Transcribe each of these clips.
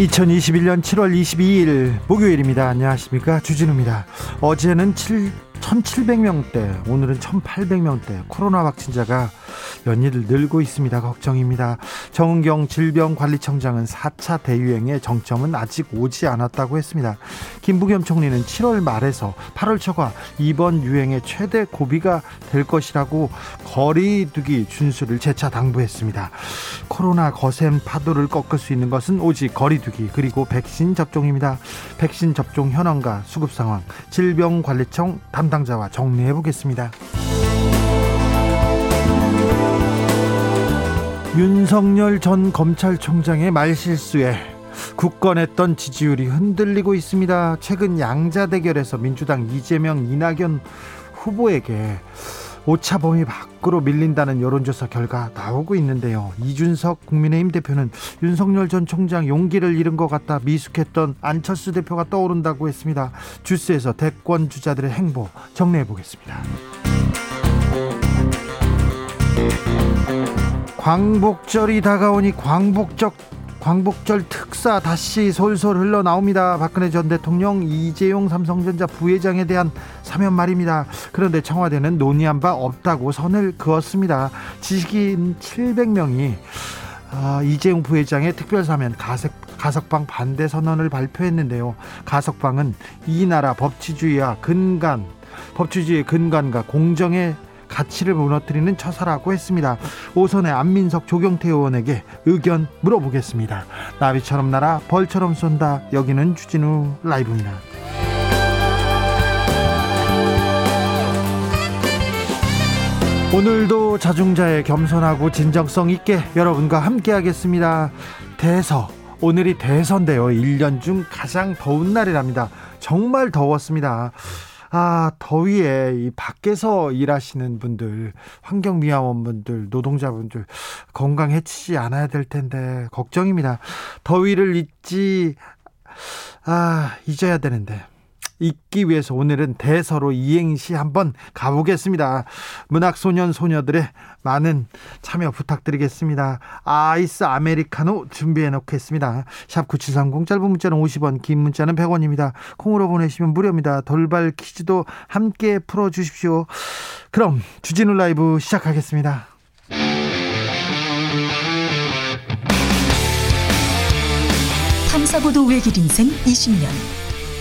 2021년 7월 22일 목요일입니다. 안녕하십니까. 주진우입니다. 어제는 7, 1700명대, 오늘은 1800명대 코로나 확진자가 연일 늘고 있습니다. 걱정입니다. 정은경 질병관리청장은 4차 대유행의 정점은 아직 오지 않았다고 했습니다. 김부겸 총리는 7월 말에서 8월 초가 이번 유행의 최대 고비가 될 것이라고 거리두기 준수를 재차 당부했습니다. 코로나 거센 파도를 꺾을 수 있는 것은 오직 거리두기 그리고 백신 접종입니다. 백신 접종 현황과 수급 상황 질병관리청 담당자와 정리해 보겠습니다. 윤석열 전 검찰총장의 말실수에 굳건했던 지지율이 흔들리고 있습니다. 최근 양자 대결에서 민주당 이재명 이낙연 후보에게 오차 범위 밖으로 밀린다는 여론조사 결과 나오고 있는데요. 이준석 국민의힘 대표는 윤석열 전 총장 용기를 잃은 것 같다 미숙했던 안철수 대표가 떠오른다고 했습니다. 주스에서 대권 주자들의 행보 정리해 보겠습니다. 광복절이 다가오니 광복적 광복절 특사 다시 솔솔 흘러나옵니다. 박근혜 전 대통령 이재용 삼성전자 부회장에 대한 사면 말입니다. 그런데 청와대는 논의한 바 없다고 선을 그었습니다. 지식인 700명이 아, 이재용 부회장의 특별 사면 가석, 가석방 반대 선언을 발표했는데요. 가석방은 이 나라 법치주의와 근간 법치주의의 근간과 공정의 가치를 무너뜨리는 처사라고 했습니다. 오선의 안민석 조경태 의원에게 의견 물어보겠습니다. 나비처럼 날아 벌처럼 쏜다. 여기는 주진우 라이브입니다. 오늘도 자중자의 겸손하고 진정성 있게 여러분과 함께 하겠습니다. 대서 오늘이 대선데요. 1년 중 가장 더운 날이랍니다. 정말 더웠습니다. 아, 더위에 이 밖에서 일하시는 분들, 환경미화원분들, 노동자분들 건강 해치지 않아야 될 텐데 걱정입니다. 더위를 잊지 아, 잊어야 되는데. 잊기 위해서 오늘은 대서로 이행시 한번 가보겠습니다. 문학소년 소녀들의 많은 참여 부탁드리겠습니다. 아이스 아메리카노 준비해 놓겠습니다. 샵 9730 짧은 문자는 50원 긴 문자는 100원입니다. 콩으로 보내시면 무료입니다. 돌발 퀴즈도 함께 풀어주십시오. 그럼 주진우 라이브 시작하겠습니다. 탐사보도 외길 인생 20년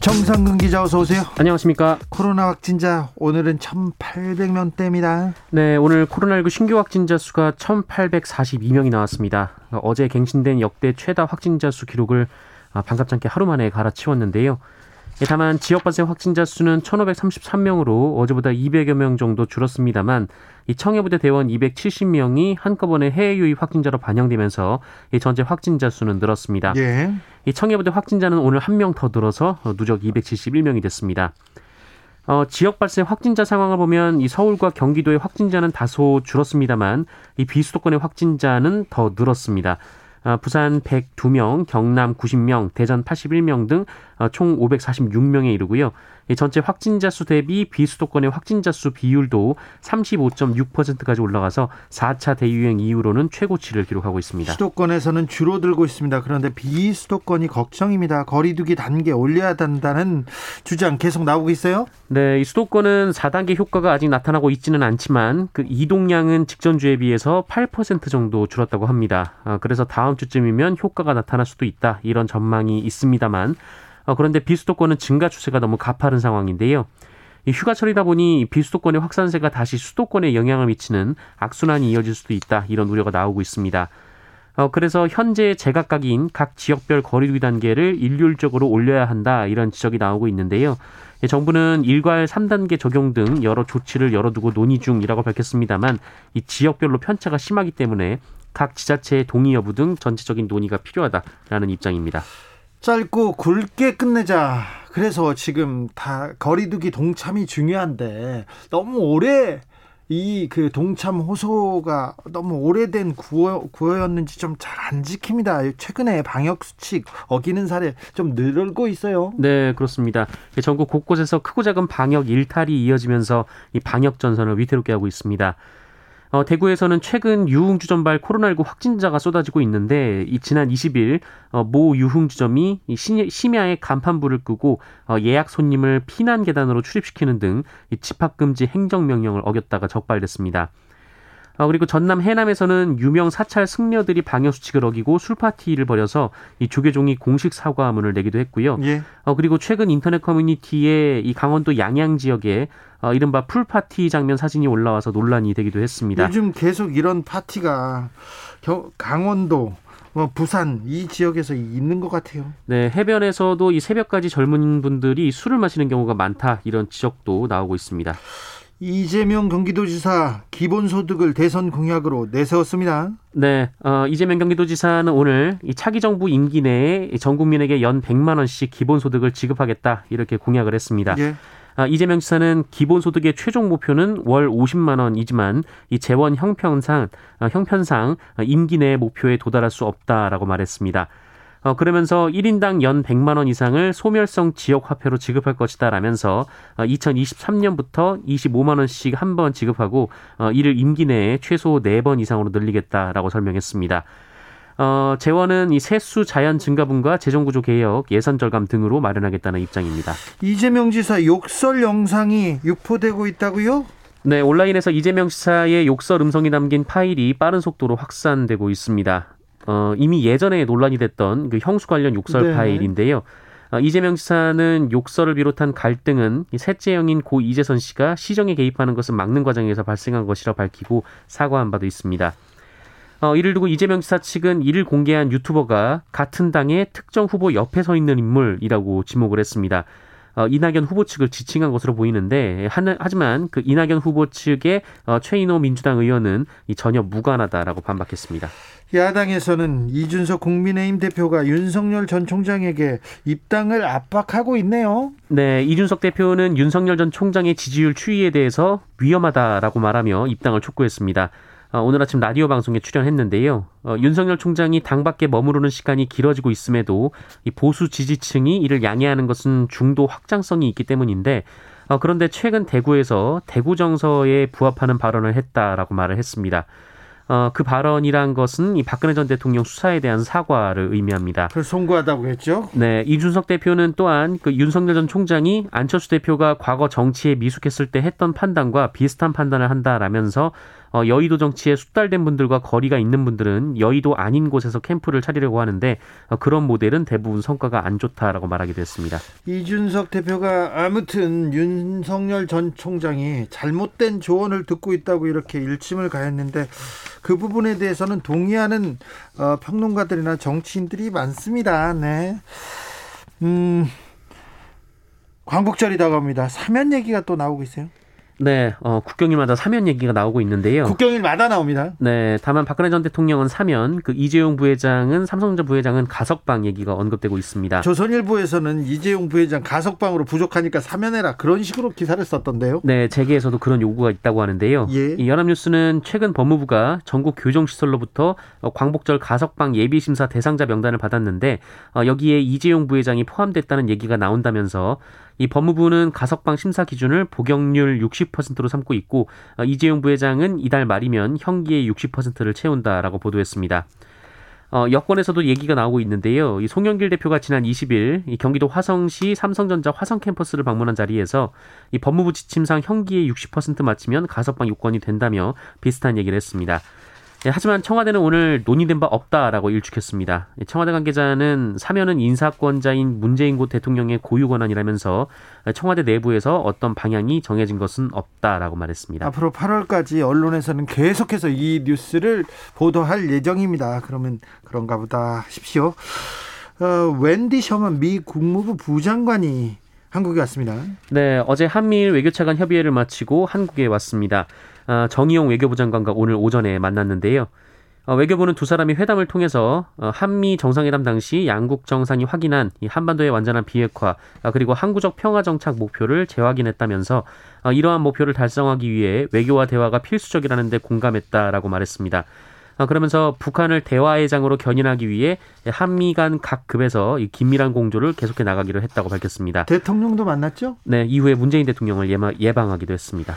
정상근 기자 어서 오세요. 안녕하십니까. 코로나 확진자 오늘은 1,800명대입니다. 네, 오늘 코로나19 신규 확진자 수가 1,842명이 나왔습니다. 어제 갱신된 역대 최다 확진자 수 기록을 아, 반갑지 않게 하루 만에 갈아치웠는데요. 예, 다만 지역 발생 확진자 수는 1,533명으로 어제보다 200여 명 정도 줄었습니다만 이 청해부대 대원 270명이 한꺼번에 해외 유입 확진자로 반영되면서 이 전체 확진자 수는 늘었습니다. 예. 이 청해부대 확진자는 오늘 한 명 더 늘어서 누적 271명이 됐습니다. 어, 지역 발생 확진자 상황을 보면 이 서울과 경기도의 확진자는 다소 줄었습니다만 이 비수도권의 확진자는 더 늘었습니다. 아, 부산 102명, 경남 90명, 대전 81명 등 총 546명에 이르고요. 전체 확진자 수 대비 비수도권의 확진자 수 비율도 35.6%까지 올라가서 4차 대유행 이후로는 최고치를 기록하고 있습니다. 수도권에서는 줄어들고 있습니다. 그런데 비수도권이 걱정입니다. 거리두기 단계 올려야 한다는 주장 계속 나오고 있어요? 네, 이 수도권은 4단계 효과가 아직 나타나고 있지는 않지만 그 이동량은 직전주에 비해서 8% 정도 줄었다고 합니다. 아, 그래서 다음 주쯤이면 효과가 나타날 수도 있다 이런 전망이 있습니다만 어, 그런데 비수도권은 증가 추세가 너무 가파른 상황인데요. 이 휴가철이다 보니 비수도권의 확산세가 다시 수도권에 영향을 미치는 악순환이 이어질 수도 있다 이런 우려가 나오고 있습니다. 어, 그래서 현재 제각각인 각 지역별 거리두기 단계를 일률적으로 올려야 한다 이런 지적이 나오고 있는데요. 정부는 일괄 3단계 적용 등 여러 조치를 열어두고 논의 중이라고 밝혔습니다만 이 지역별로 편차가 심하기 때문에 각 지자체의 동의 여부 등 전체적인 논의가 필요하다라는 입장입니다. 짧고 굵게 끝내자. 그래서 지금 다 거리두기 동참이 중요한데 너무 오래 이 그 동참 호소가 너무 오래된 구호, 구호였는지 좀 잘 안 지킵니다. 최근에 방역 수칙 어기는 사례 좀 늘고 있어요. 네, 그렇습니다. 전국 곳곳에서 크고 작은 방역 일탈이 이어지면서 이 방역 전선을 위태롭게 하고 있습니다. 어, 대구에서는 최근 유흥주점발 코로나19 확진자가 쏟아지고 있는데 이 지난 20일 어, 모 유흥주점이 심야에 간판불을 끄고 어, 예약 손님을 피난 계단으로 출입시키는 등 집합금지 행정명령을 어겼다가 적발됐습니다. 어, 그리고 전남 해남에서는 유명 사찰 승려들이 방역 수칙을 어기고 술 파티를 벌여서 이 조계종이 공식 사과문을 내기도 했고요. 예. 어, 그리고 최근 인터넷 커뮤니티에 이 강원도 양양 지역에 어, 이른바 pool party 장면 사진이 올라와서 논란이 되기도 했습니다. 요즘 계속 이런 파티가 강원도 뭐 부산 이 지역에서 있는 것 같아요. 네, 해변에서도 이 새벽까지 젊은 분들이 술을 마시는 경우가 많다 이런 지적도 나오고 있습니다. 이재명 경기도지사 기본소득을 대선 공약으로 내세웠습니다. 네, 어, 이재명 경기도지사는 오늘 이 차기 정부 임기 내에 전 국민에게 연 100만 원씩 기본소득을 지급하겠다 이렇게 공약을 했습니다. 예. 아, 이재명 지사는 기본소득의 최종 목표는 월 50만 원이지만 이 재원 형편상 아, 형편상 임기 내 목표에 도달할 수 없다라고 말했습니다. 어, 그러면서 1인당 연 100만 원 이상을 소멸성 지역 화폐로 지급할 것이다라면서 어, 2023년부터 25만 원씩 한 번 지급하고 어, 이를 임기 내에 최소 4번 이상으로 늘리겠다라고 설명했습니다. 어, 재원은 이 세수 자연 증가분과 재정구조 개혁, 예산 절감 등으로 마련하겠다는 입장입니다. 이재명 지사 욕설 영상이 유포되고 있다고요? 네, 온라인에서 이재명 지사의 욕설 음성이 담긴 파일이 빠른 속도로 확산되고 있습니다. 어, 이미 예전에 논란이 됐던 그 형수 관련 욕설 네. 파일인데요. 어, 이재명 지사는 욕설을 비롯한 갈등은 셋째 형인 고 이재선 씨가 시정에 개입하는 것을 막는 과정에서 발생한 것이라 밝히고 사과한 바도 있습니다. 어, 이를 두고 이재명 지사 측은 이를 공개한 유튜버가 같은 당의 특정 후보 옆에 서 있는 인물이라고 지목을 했습니다. 어, 이낙연 후보 측을 지칭한 것으로 보이는데 하지만 그 이낙연 후보 측의 어, 최인호 민주당 의원은 전혀 무관하다라고 반박했습니다. 야당에서는 이준석 국민의힘 대표가 윤석열 전 총장에게 입당을 압박하고 있네요. 네, 이준석 대표는 윤석열 전 총장의 지지율 추이에 대해서 위험하다라고 말하며 입당을 촉구했습니다. 어, 오늘 아침 라디오 방송에 출연했는데요. 어, 윤석열 총장이 당 밖에 머무르는 시간이 길어지고 있음에도 이 보수 지지층이 이를 양해하는 것은 중도 확장성이 있기 때문인데 어, 그런데 최근 대구에서 대구 정서에 부합하는 발언을 했다라고 말을 했습니다. 어, 그 발언이란 것은 이 박근혜 전 대통령 수사에 대한 사과를 의미합니다. 그 송구하다고 했죠? 네, 이준석 대표는 또한 그 윤석열 전 총장이 안철수 대표가 과거 정치에 미숙했을 때 했던 판단과 비슷한 판단을 한다라면서 어, 여의도 정치에 숙달된 분들과 거리가 있는 분들은 여의도 아닌 곳에서 캠프를 차리려고 하는데 어, 그런 모델은 대부분 성과가 안 좋다라고 말하기도 했습니다. 이준석 대표가 아무튼 윤석열 전 총장이 잘못된 조언을 듣고 있다고 이렇게 일침을 가했는데 그 부분에 대해서는 동의하는 어, 평론가들이나 정치인들이 많습니다. 네. 음, 광복절이 다가옵니다. 사면 얘기가 또 나오고 있어요. 네, 어, 국경일마다 사면 얘기가 나오고 있는데요. 국경일마다 나옵니다. 네, 다만 박근혜 전 대통령은 사면, 그 이재용 부회장은 삼성전자 부회장은 가석방 얘기가 언급되고 있습니다. 조선일보에서는 이재용 부회장 가석방으로 부족하니까 사면해라 그런 식으로 기사를 썼던데요. 네, 재계에서도 그런 요구가 있다고 하는데요. 예. 이 연합뉴스는 최근 법무부가 전국 교정시설로부터 어, 광복절 가석방 예비 심사 대상자 명단을 받았는데 어, 여기에 이재용 부회장이 포함됐다는 얘기가 나온다면서 이 법무부는 가석방 심사 기준을 복역률 60%로 삼고 있고 어, 이재용 부회장은 이달 말이면 형기의 60%를 채운다라고 보도했습니다. 어, 여권에서도 얘기가 나오고 있는데요. 이 송영길 대표가 지난 20일 이 경기도 화성시 삼성전자 화성 캠퍼스를 방문한 자리에서 이 법무부 지침상 형기의 60% 맞추면 가석방 요건이 된다며 비슷한 얘기를 했습니다. 예, 하지만 청와대는 오늘 논의된 바 없다라고 일축했습니다. 청와대 관계자는 사면은 인사권자인 문재인 고 대통령의 고유 권한이라면서 청와대 내부에서 어떤 방향이 정해진 것은 없다라고 말했습니다. 앞으로 8월까지 언론에서는 계속해서 이 뉴스를 보도할 예정입니다. 그러면 그런가 보다 하십시오. 어, 웬디 셔먼 미 국무부 부장관이 한국에 왔습니다. 네, 어제 한미일 외교차 관 협의회를 마치고 한국에 왔습니다. 아, 정의용 외교부 장관과 오늘 오전에 만났는데요. 어, 외교부는 두 사람이 회담을 통해서 어, 한미 정상회담 당시 양국 정상이 확인한 이 한반도의 완전한 비핵화 아, 그리고 항구적 평화 정착 목표를 재확인했다면서 어, 이러한 목표를 달성하기 위해 외교와 대화가 필수적이라는 데 공감했다라고 말했습니다. 아, 그러면서 북한을 대화의 장으로 견인하기 위해 한미 간 각 급에서 이 긴밀한 공조를 계속해 나가기로 했다고 밝혔습니다. 대통령도 만났죠? 네, 이후에 문재인 대통령을 예방하기도 했습니다.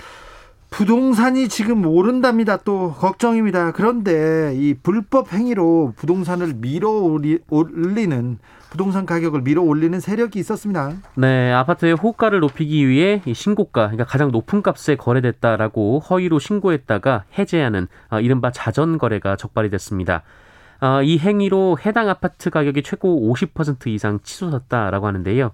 부동산이 지금 오른답니다. 또 걱정입니다. 그런데 이 불법 행위로 부동산을 밀어 올리는 부동산 가격을 밀어 올리는 세력이 있었습니다. 네, 아파트의 호가를 높이기 위해 신고가, 그러니까 가장 높은 값에 거래됐다라고 허위로 신고했다가 해제하는 아, 이른바 자전 거래가 적발이 됐습니다. 아, 이 행위로 해당 아파트 가격이 최고 50% 이상 치솟았다라고 하는데요.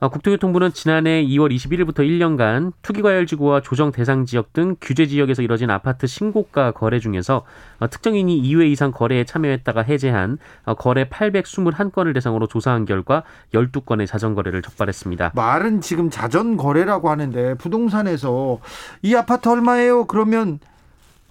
어, 국토교통부는 지난해 2월 21일부터 1년간 투기과열지구와 조정 대상 지역 등 규제 지역에서 이뤄진 아파트 신고가 거래 중에서 어, 특정인이 2회 이상 거래에 참여했다가 해제한 어, 거래 821건을 대상으로 조사한 결과 12건의 자전거래를 적발했습니다. 말은 지금 자전거래라고 하는데 부동산에서 이 아파트 얼마예요? 그러면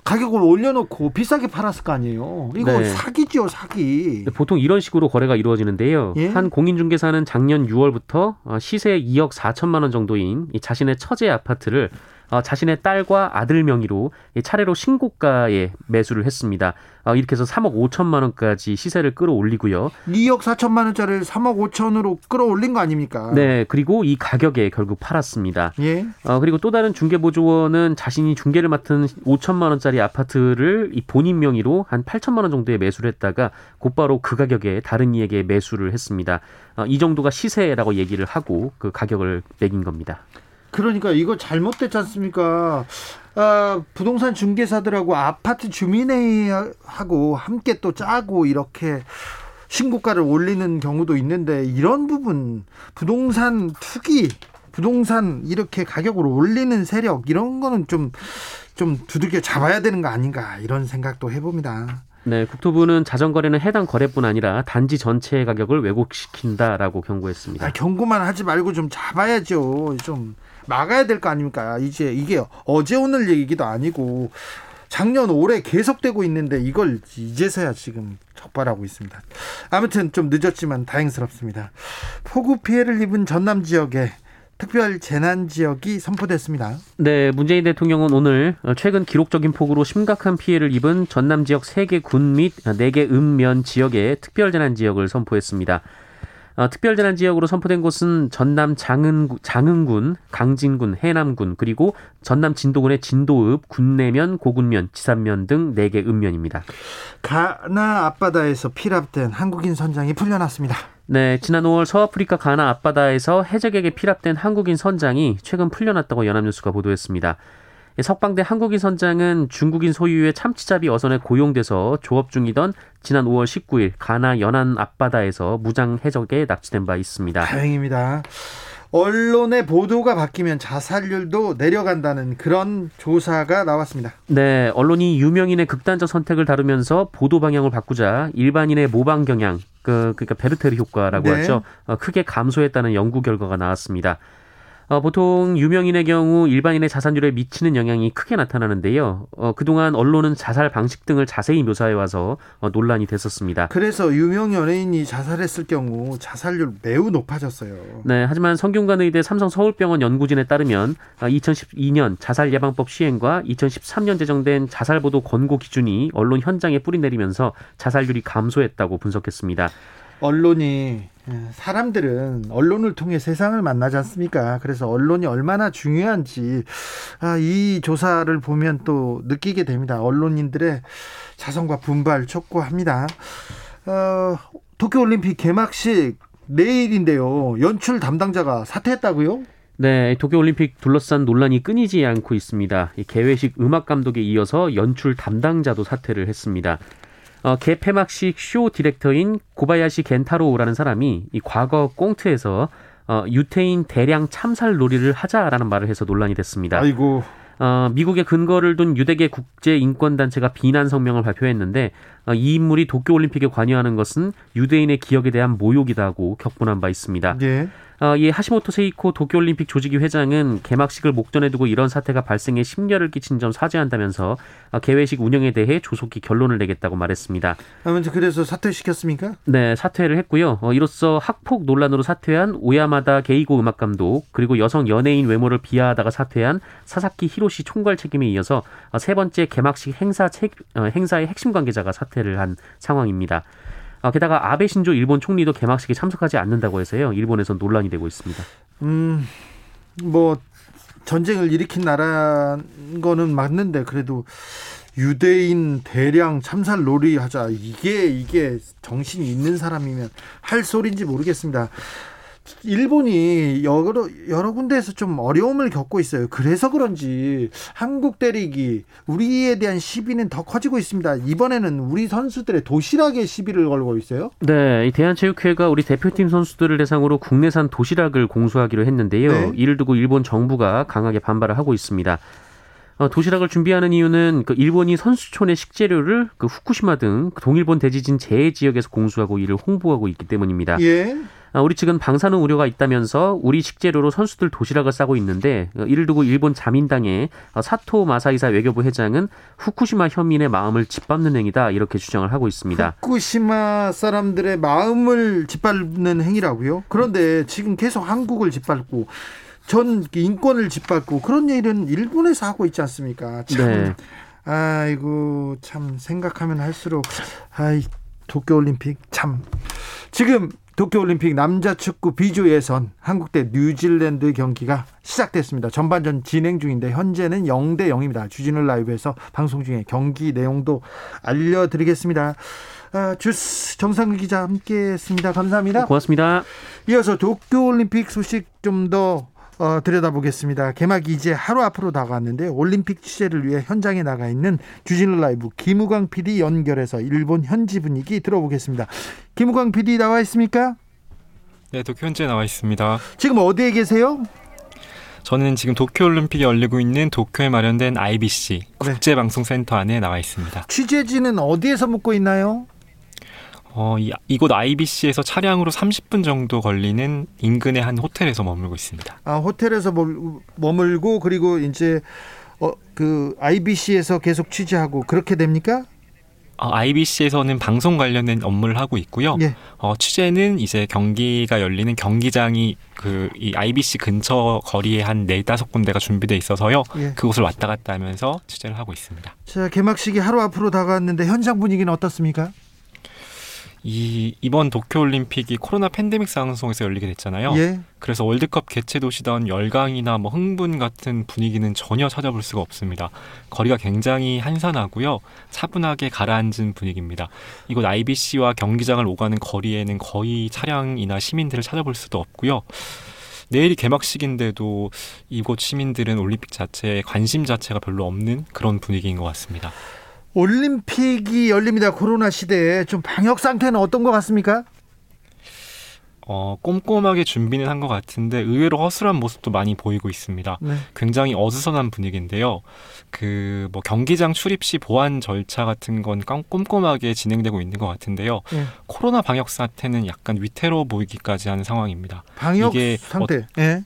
가격을 올려놓고 비싸게 팔았을 거 아니에요. 이거 네. 사기죠, 사기. 보통 이런 식으로 거래가 이루어지는데요. 예? 한 공인중개사는 작년 6월부터 어, 시세 2억 4천만 원 정도인 자신의 처제 아파트를 어, 자신의 딸과 아들 명의로 차례로 신고가에 매수를 했습니다. 어, 이렇게 해서 3억 5천만 원까지 시세를 끌어올리고요. 2억 4천만 원짜리를 3억 5천으로 끌어올린 거 아닙니까? 네, 그리고 이 가격에 결국 팔았습니다. 예. 어, 그리고 또 다른 중개보조원은 자신이 중개를 맡은 5천만 원짜리 아파트를 이 본인 명의로 한 8천만 원 정도에 매수를 했다가 곧바로 그 가격에 다른 이에게 매수를 했습니다. 어, 이 정도가 시세라고 얘기를 하고 그 가격을 매긴 겁니다. 그러니까 이거 잘못됐지 않습니까? 아, 부동산 중개사들하고 아파트 주민회의하고 함께 또 짜고 이렇게 신고가를 올리는 경우도 있는데 이런 부분 부동산 투기 부동산 이렇게 가격을 올리는 세력 이런 거는 좀좀 두들겨 잡아야 되는 거 아닌가 이런 생각도 해봅니다. 네, 국토부는 자전거래는 해당 거래뿐 아니라 단지 전체의 가격을 왜곡시킨다라고 경고했습니다. 아, 경고만 하지 말고 좀 잡아야죠. 좀 막아야 될 거 아닙니까? 이제 이게 어제 오늘 얘기도 아니고 작년 올해 계속되고 있는데 이걸 이제서야 지금 적발하고 있습니다. 아무튼 좀 늦었지만 다행스럽습니다. 폭우 피해를 입은 전남 지역에 특별 재난 지역이 선포됐습니다. 네, 문재인 대통령은 오늘 최근 기록적인 폭우로 심각한 피해를 입은 전남 지역 3개 군 및 4개 읍면 지역에 특별 재난 지역을 선포했습니다. 어, 특별재난 지역으로 선포된 곳은 전남 장흥, 장흥군, 강진군, 해남군, 그리고 전남 진도군의 진도읍, 군내면, 고군면, 지산면 등 4개 읍면입니다. 가나 앞바다에서 피랍된 한국인 선장이 풀려났습니다. 네, 지난 5월 서아프리카 가나 앞바다에서 해적에게 피랍된 한국인 선장이 최근 풀려났다고 연합뉴스가 보도했습니다. 석방대 한국인 선장은 중국인 소유의 참치잡이 어선에 고용돼서 조업 중이던 지난 5월 19일 가나 연안 앞바다에서 무장 해적에 납치된 바 있습니다. 다행입니다. 언론의 보도가 바뀌면 자살률도 내려간다는 그런 조사가 나왔습니다. 네, 언론이 유명인의 극단적 선택을 다루면서 보도 방향을 바꾸자 일반인의 모방 경향, 그, 그러니까 베르테르 효과라고 네. 하죠. 어, 크게 감소했다는 연구 결과가 나왔습니다. 어, 보통 유명인의 경우 일반인의 자산율에 미치는 영향이 크게 나타나는데요. 어, 그동안 언론은 자살 방식 등을 자세히 묘사해 와서 어, 논란이 됐었습니다. 그래서 유명 연예인이 자살했을 경우 자살률 매우 높아졌어요. 네, 하지만 성균관의대 삼성 서울병원 연구진에 따르면 2012년 자살 예방법 시행과 2013년 제정된 자살 보도 권고 기준이 언론 현장에 뿌리 내리면서 자살률이 감소했다고 분석했습니다. 언론이 예, 사람들은 언론을 통해 세상을 만나지 않습니까? 그래서 언론이 얼마나 중요한지 아, 이 조사를 보면 또 느끼게 됩니다. 언론인들의 자성과 분발 촉구합니다. 어, 도쿄올림픽 개막식 내일인데요. 연출 담당자가 사퇴했다고요? 네, 도쿄올림픽 둘러싼 논란이 끊이지 않고 있습니다. 개회식 음악 감독에 이어서 연출 담당자도 사퇴를 했습니다. 어, 개폐막식 쇼 디렉터인 고바야시 겐타로우라는 사람이 이 과거 꽁트에서 어, 유태인 대량 참살 놀이를 하자라는 말을 해서 논란이 됐습니다. 아이고. 어, 미국의 근거를 둔 유대계 국제 인권 단체가 비난 성명을 발표했는데 어, 이 인물이 도쿄올림픽에 관여하는 것은 유대인의 기억에 대한 모욕이다고 격분한 바 있습니다. 예. 어, 이 하시모토 세이코 도쿄올림픽 조직위 회장은 개막식을 목전에 두고 이런 사태가 발생해 심려를 끼친 점 사죄한다면서 어, 개회식 운영에 대해 조속히 결론을 내겠다고 말했습니다. 아무튼 그래서 사퇴시켰습니까? 네, 사퇴를 했고요. 어, 이로써 학폭 논란으로 사퇴한 오야마다 게이고 음악 감독 그리고 여성 연예인 외모를 비하하다가 사퇴한 사사키 히로시 총괄 책임에 이어서 어, 세 번째 개막식 행사 책, 어, 행사의 핵심 관계자가 사퇴를 한 상황입니다. 아, 게다가 아베 신조 일본 총리도 개막식에 참석하지 않는다고 해서요. 일본에서 논란이 되고 있습니다. 음, 뭐 전쟁을 일으킨 나라는 거는 맞는데 그래도 유대인 대량 참살 놀이 하자 이게 이게 정신이 있는 사람이면 할 소리인지 모르겠습니다. 일본이 여러 여러 군데에서 좀 어려움을 겪고 있어요. 그래서 그런지 한국 대리기 우리에 대한 시비는 더 커지고 있습니다. 이번에는 우리 선수들의 도시락에 시비를 걸고 있어요. 네, 이 대한체육회가 우리 대표팀 선수들을 대상으로 국내산 도시락을 공수하기로 했는데요. 네. 이를 두고 일본 정부가 강하게 반발을 하고 있습니다. 어, 도시락을 준비하는 이유는 그 일본이 선수촌의 식재료를 그 후쿠시마 등 동일본 대지진 재해 지역에서 공수하고 이를 홍보하고 있기 때문입니다. 예. 아, 우리 측은 방사능 우려가 있다면서 우리 식재료로 선수들 도시락을 싸고 있는데 어, 이를 두고 일본 자민당의 어, 사토 마사이사 외교부 회장은 후쿠시마 현민의 마음을 짓밟는 행위다 이렇게 주장을 하고 있습니다. 후쿠시마 사람들의 마음을 짓밟는 행위라고요? 그런데 지금 계속 한국을 짓밟고 전 인권을 짓밟고 그런 일은 일본에서 하고 있지 않습니까? 참. 네. 아이고 참 생각하면 할수록 아이 도쿄 올림픽 참 지금 도쿄올림픽 남자 축구 비조 예선 한국 대 뉴질랜드 경기가 시작됐습니다. 전반전 진행 중인데 현재는 0대 0입니다. 주진우 라이브에서 방송 중에 경기 내용도 알려드리겠습니다. 아, 주스 정상근 기자 함께했습니다. 감사합니다. 고맙습니다. 이어서 도쿄올림픽 소식 좀더 어, 들여다보겠습니다. 개막이 이제 하루 앞으로 다가왔는데 올림픽 취재를 위해 현장에 나가 있는 주진우 라이브 김우광 PD 연결해서 일본 현지 분위기 들어보겠습니다. 김우광 PD 나와 있습니까? 네, 도쿄 현재 나와 있습니다. 지금 어디에 계세요? 저는 지금 도쿄 올림픽이 열리고 있는 도쿄에 마련된 IBC 네. 국제방송센터 안에 나와 있습니다. 취재진은 어디에서 묵고 있나요? 어, 이, 이곳 IBC에서 차량으로 30분 정도 걸리는 인근의 한 호텔에서 머물고 있습니다. 아, 호텔에서 머물고 그리고 이제 어, 그 IBC에서 계속 취재하고 그렇게 됩니까? 어, IBC에서는 방송 관련된 업무를 하고 있고요. 예. 어, 취재는 이제 경기가 열리는 경기장이 그 이 IBC 근처 거리에 한 네다섯 군데가 준비돼 있어서요. 예. 그곳을 왔다 갔다 하면서 취재를 하고 있습니다. 자, 개막식이 하루 앞으로 다가왔는데 현장 분위기는 어떻습니까? 이 이번 도쿄 올림픽이 코로나 팬데믹 상황 속에서 열리게 됐잖아요. 예. 그래서 월드컵 개최 도시다운 열강이나 뭐 흥분 같은 분위기는 전혀 찾아볼 수가 없습니다. 거리가 굉장히 한산하고요. 차분하게 가라앉은 분위기입니다. 이곳 IBC와 경기장을 오가는 거리에는 거의 차량이나 시민들을 찾아볼 수도 없고요. 내일이 개막식인데도 이곳 시민들은 올림픽 자체에 관심 자체가 별로 없는 그런 분위기인 것 같습니다. 올림픽이 열립니다. 코로나 시대에 좀 방역 상태는 어떤 것 같습니까? 어, 꼼꼼하게 준비는 한 것 같은데 의외로 허술한 모습도 많이 보이고 있습니다. 네. 굉장히 어수선한 분위기인데요. 그 뭐 경기장 출입 시 보안 절차 같은 건 꼼꼼하게 진행되고 있는 것 같은데요. 네. 코로나 방역 사태는 약간 위태로워 보이기까지 하는 상황입니다. 방역 상태. 어, 네.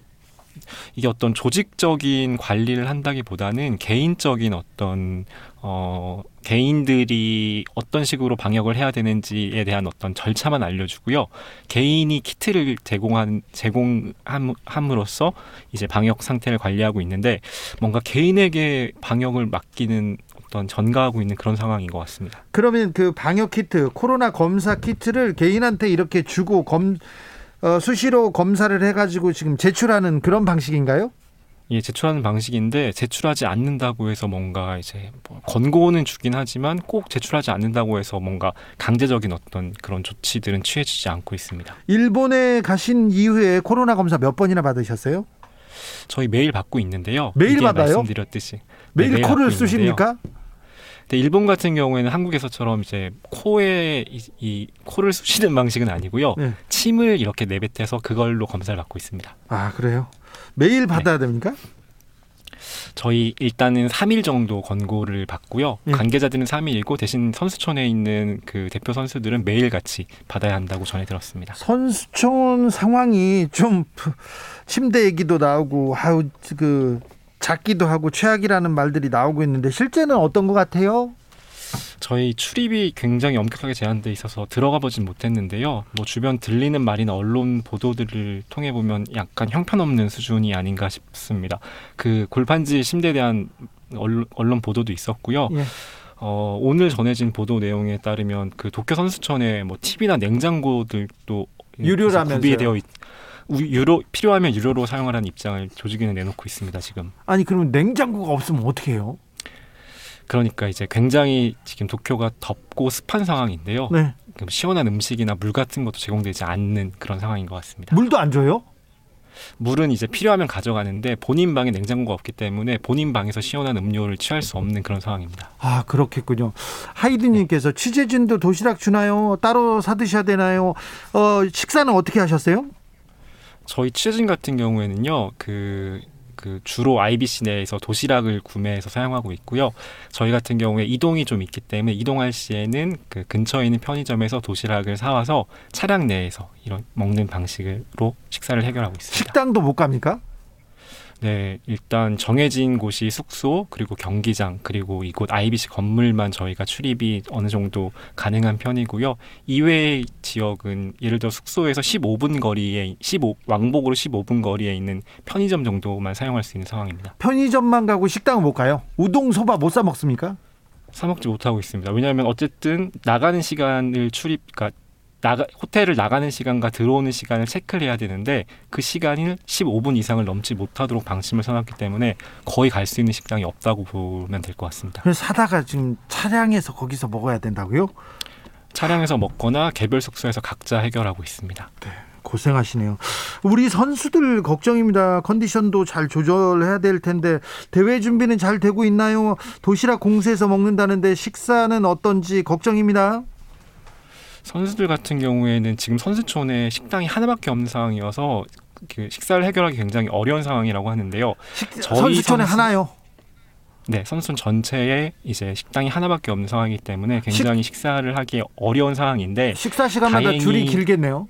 이게 어떤 조직적인 관리를 한다기보다는 개인적인 어떤 어 개인들이 어떤 식으로 방역을 해야 되는지에 대한 어떤 절차만 알려주고요. 개인이 키트를 제공한 제공함으로써 이제 방역 상태를 관리하고 있는데 뭔가 개인에게 방역을 맡기는 어떤 전가하고 있는 그런 상황인 것 같습니다. 그러면 그 방역 키트, 코로나 검사 키트를 개인한테 이렇게 주고 검 어, 수시로 검사를 해가지고 지금 제출하는 그런 방식인가요? 예, 제출하는 방식인데 제출하지 않는다고 해서 뭔가 이제 뭐 권고는 주긴 하지만 꼭 제출하지 않는다고 해서 뭔가 강제적인 어떤 그런 조치들은 취해지지 않고 있습니다. 일본에 가신 이후에 코로나 검사 몇 번이나 받으셨어요? 저희 매일 받고 있는데요. 매일 받아요? 말씀드렸듯이 매일, 네, 매일 코를 쑤십니까? 근데 일본 같은 경우에는 한국에서처럼 이제 코에 이, 이 코를 쑤시는 방식은 아니고요. 네. 침을 이렇게 내뱉어서 그걸로 검사를 받고 있습니다. 아 그래요? 매일 네. 받아야 네. 됩니까? 저희 일단은 3일 정도 권고를 받고요. 네. 관계자들은 3일이고 대신 선수촌에 있는 그 대표 선수들은 매일 같이 받아야 한다고 전해 들었습니다. 선수촌 상황이 좀 침대 얘기도 나오고 아우 그 작기도 하고 최악이라는 말들이 나오고 있는데 실제는 어떤 것 같아요? 저희 출입이 굉장히 엄격하게 제한돼 있어서 들어가 보진 못했는데요. 뭐 주변 들리는 말이나 언론 보도들을 통해 보면 약간 형편없는 수준이 아닌가 싶습니다. 그 골판지 심대에 대한 언론, 언론 보도도 있었고요. 예. 어, 오늘 전해진 보도 내용에 따르면 그 도쿄 선수촌에 뭐 TV나 냉장고들도 유료라면서요. 구비되어 있, 유로 필요하면 유료로 사용하라는 입장을 조직위는 내놓고 있습니다. 지금. 아니 그러면 냉장고가 없으면 어떻게 해요? 그러니까 이제 굉장히 지금 도쿄가 덥고 습한 상황인데요. 네. 시원한 음식이나 물 같은 것도 제공되지 않는 그런 상황인 것 같습니다. 물도 안 줘요? 물은 이제 필요하면 가져가는데 본인 방에 냉장고가 없기 때문에 본인 방에서 시원한 음료를 취할 수 없는 그런 상황입니다. 아 그렇겠군요. 하이드님께서 네. 취재진도 도시락 주나요? 따로 사 드셔야 되나요? 어, 식사는 어떻게 하셨어요? 저희 취재진 같은 경우에는요, 그, 그 주로 IBC 내에서 도시락을 구매해서 사용하고 있고요. 저희 같은 경우에 이동이 좀 있기 때문에 이동할 시에는 그 근처에 있는 편의점에서 도시락을 사와서 차량 내에서 이런 먹는 방식으로 식사를 해결하고 있습니다. 식당도 못 갑니까? 네, 일단 정해진 곳이 숙소 그리고 경기장 그리고 이곳 IBC 건물만 저희가 출입이 어느 정도 가능한 편이고요. 이외의 지역은 예를 들어 숙소에서 15분 거리에 15 왕복으로 15분 거리에 있는 편의점 정도만 사용할 수 있는 상황입니다. 편의점만 가고 식당은 못 가요? 우동 소바 못 사 먹습니까? 사 먹지 못하고 있습니다. 왜냐하면 어쨌든 나가는 시간을 출입, 그러니까 나가 호텔을 나가는 시간과 들어오는 시간을 체크를 해야 되는데 그 시간이 15분 이상을 넘지 못하도록 방침을 써놨기 때문에 거의 갈 수 있는 식당이 없다고 보면 될 것 같습니다. 사다가 지금 차량에서 거기서 먹어야 된다고요? 차량에서 먹거나 개별 숙소에서 각자 해결하고 있습니다. 네. 고생하시네요. 우리 선수들 걱정입니다. 컨디션도 잘 조절해야 될 텐데 대회 준비는 잘 되고 있나요? 도시락 공세에서 먹는다는데 식사는 어떤지 걱정입니다. 선수들 같은 경우에는 지금 선수촌에 식당이 하나밖에 없는 상황이어서 그 식사를 해결하기 굉장히 어려운 상황이라고 하는데요. 식, 선수촌에 선수, 하나요? 네, 선수촌 전체에 이제 식당이 하나밖에 없는 상황이기 때문에 굉장히 식, 사를 하기 어려운 상황인데 식사 시간마다 줄이 길겠네요.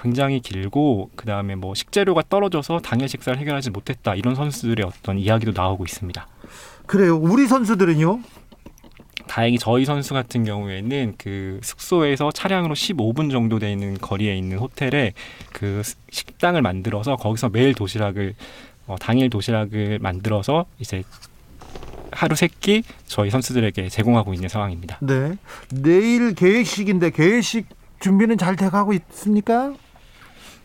굉장히 길고 그 다음에 뭐 식재료가 떨어져서 당일 식사를 해결하지 못했다 이런 선수들의 어떤 이야기도 나오고 있습니다. 그래요. 우리 선수들은요? 다행히 저희 선수 같은 경우에는 그 숙소에서 차량으로 15분 정도 되는 거리에 있는 호텔에 그 식당을 만들어서 거기서 매일 도시락을 어, 당일 도시락을 만들어서 이제 하루 세 끼 저희 선수들에게 제공하고 있는 상황입니다. 네. 내일 계획식인데 계획식 준비는 잘 돼가고 있습니까?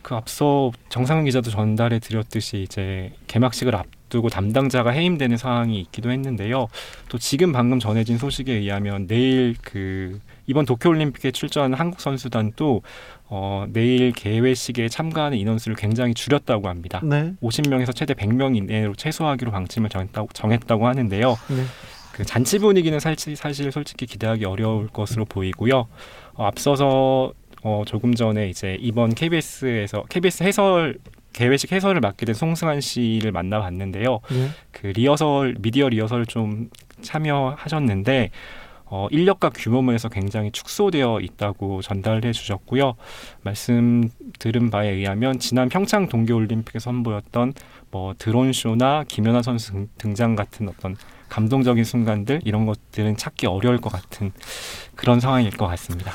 그 앞서 정상훈 기자도 전달해 드렸듯이 이제 개막식을 앞 두고 담당자가 해임되는 상황이 있기도 했는데요. 또 지금 방금 전해진 소식에 의하면 내일 그 이번 도쿄올림픽에 출전하는 한국 선수단도 어, 내일 개회식에 참가하는 인원수를 굉장히 줄였다고 합니다. 네. 50명에서 최대 100명 이내로 최소화하기로 방침을 정했다고, 정했다고 하는데요. 네. 그 잔치 분위기는 사실, 사실 솔직히 기대하기 어려울 것으로 보이고요. 어, 앞서서 어, 조금 전에 이제 이번 KBS에서 KBS 해설 개회식 해설을 맡게 된 송승환 씨를 만나봤는데요. 네. 그 리허설 미디어 리허설 좀 참여하셨는데 어, 인력과 규모면에서 굉장히 축소되어 있다고 전달해 주셨고요. 말씀 들은 바에 의하면 지난 평창 동계올림픽에 선보였던 뭐 드론 쇼나 김연아 선수 등장 같은 어떤 감동적인 순간들 이런 것들은 찾기 어려울 것 같은 그런 상황일 것 같습니다.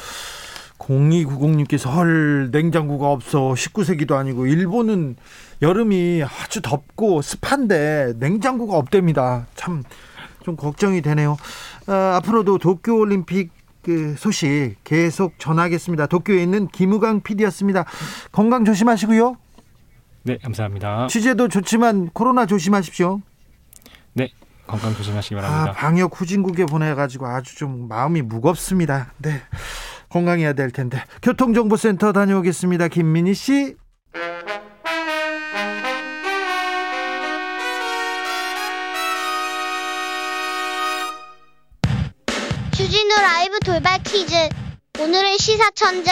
0290님께서 헐 냉장고가 없어 19세기도 아니고 일본은 여름이 아주 덥고 습한데 냉장고가 없답니다. 참 좀 걱정이 되네요. 어, 앞으로도 도쿄올림픽 그 소식 계속 전하겠습니다. 도쿄에 있는 김우강 PD였습니다. 건강 조심하시고요. 네, 감사합니다. 취재도 좋지만 코로나 조심하십시오. 네, 건강 조심하시기 바랍니다. 아, 방역 후진국에 보내가지고 아주 좀 마음이 무겁습니다. 네, 건강해야 될 텐데. 교통정보센터 다녀오겠습니다. 김민희 씨. 주진우 라이브 돌발 퀴즈. 오늘은 시사 천재.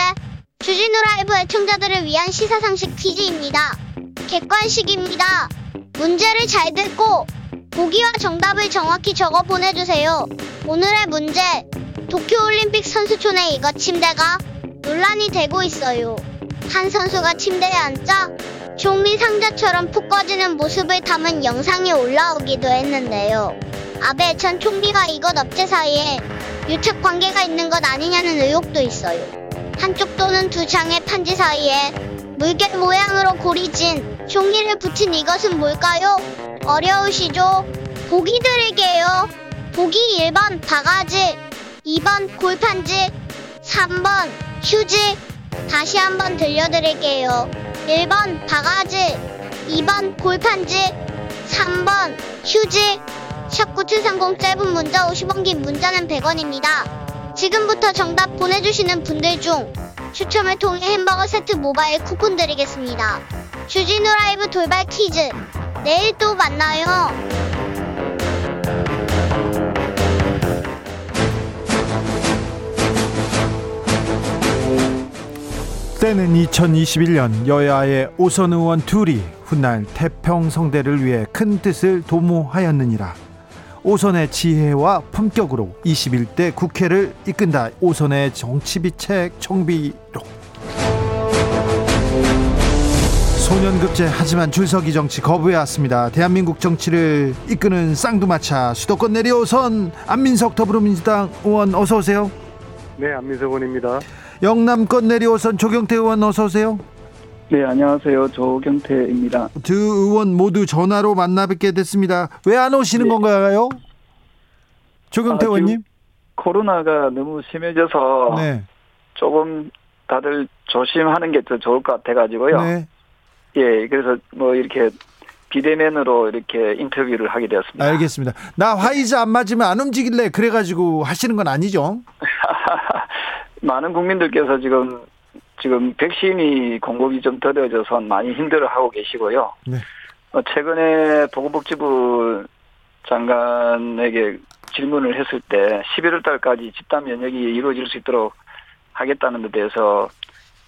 주진우 라이브 애청자들을 위한 시사 상식 퀴즈입니다. 객관식입니다. 문제를 잘 듣고 보기와 정답을 정확히 적어 보내주세요. 오늘의 문제. 도쿄올림픽 선수촌의 이것 침대가 논란이 되고 있어요. 한 선수가 침대에 앉자 종리 상자처럼 푹 꺼지는 모습을 담은 영상이 올라오기도 했는데요. 아베 전 총리가 이것 업체 사이에 유착 관계가 있는 것 아니냐는 의혹도 있어요. 한쪽 또는 두 장의 판지 사이에 물개 모양으로 고리진 종이를 붙인 이것은 뭘까요? 어려우시죠? 보기 드릴게요. 보기 1번 바가지, 2번 골판지, 3번 휴지. 다시 한번 들려드릴게요. 1번 바가지, 2번 골판지, 3번 휴지. 샵 9730 짧은 문자 50원 긴 문자는 100원입니다. 지금부터 정답 보내주시는 분들 중 추첨을 통해 햄버거 세트 모바일 쿠폰 드리겠습니다. 주진우 라이브 돌발 퀴즈. 내일 또 만나요. 때는 2021년 여야의 오선 의원 둘이 훗날 태평성대를 위해 큰 뜻을 도모하였느니라. 오선의 지혜와 품격으로 21대 국회를 이끈다. 오선의 정치비책 정비록. 소년급제 하지만 줄서기 정치 거부해왔습니다. 대한민국 정치를 이끄는 쌍두마차 수도권 내려오선 안민석 더불어민주당 의원 어서 오세요. 네, 안민석 의원입니다. 영남권 내려오선 조경태 의원 어서 오세요. 네, 안녕하세요. 조경태입니다. 두 의원 모두 전화로 만나 뵙게 됐습니다. 왜 안 오시는 네. 건가요? 조경태 아, 의원님? 코로나가 너무 심해져서 네. 조금 다들 조심하는 게 더 좋을 것 같아가지고요. 네. 예, 그래서 뭐 이렇게 비대면으로 이렇게 인터뷰를 하게 되었습니다. 알겠습니다. 나 화이자 안 맞으면 안 움직일래 그래가지고 하시는 건 아니죠? 많은 국민들께서 지금 지금 백신이 공급이 좀 더뎌져서 많이 힘들어하고 계시고요. 네. 어, 최근에 보건복지부 장관에게 질문을 했을 때 11월 달까지 집단 면역이 이루어질 수 있도록 하겠다는 데 대해서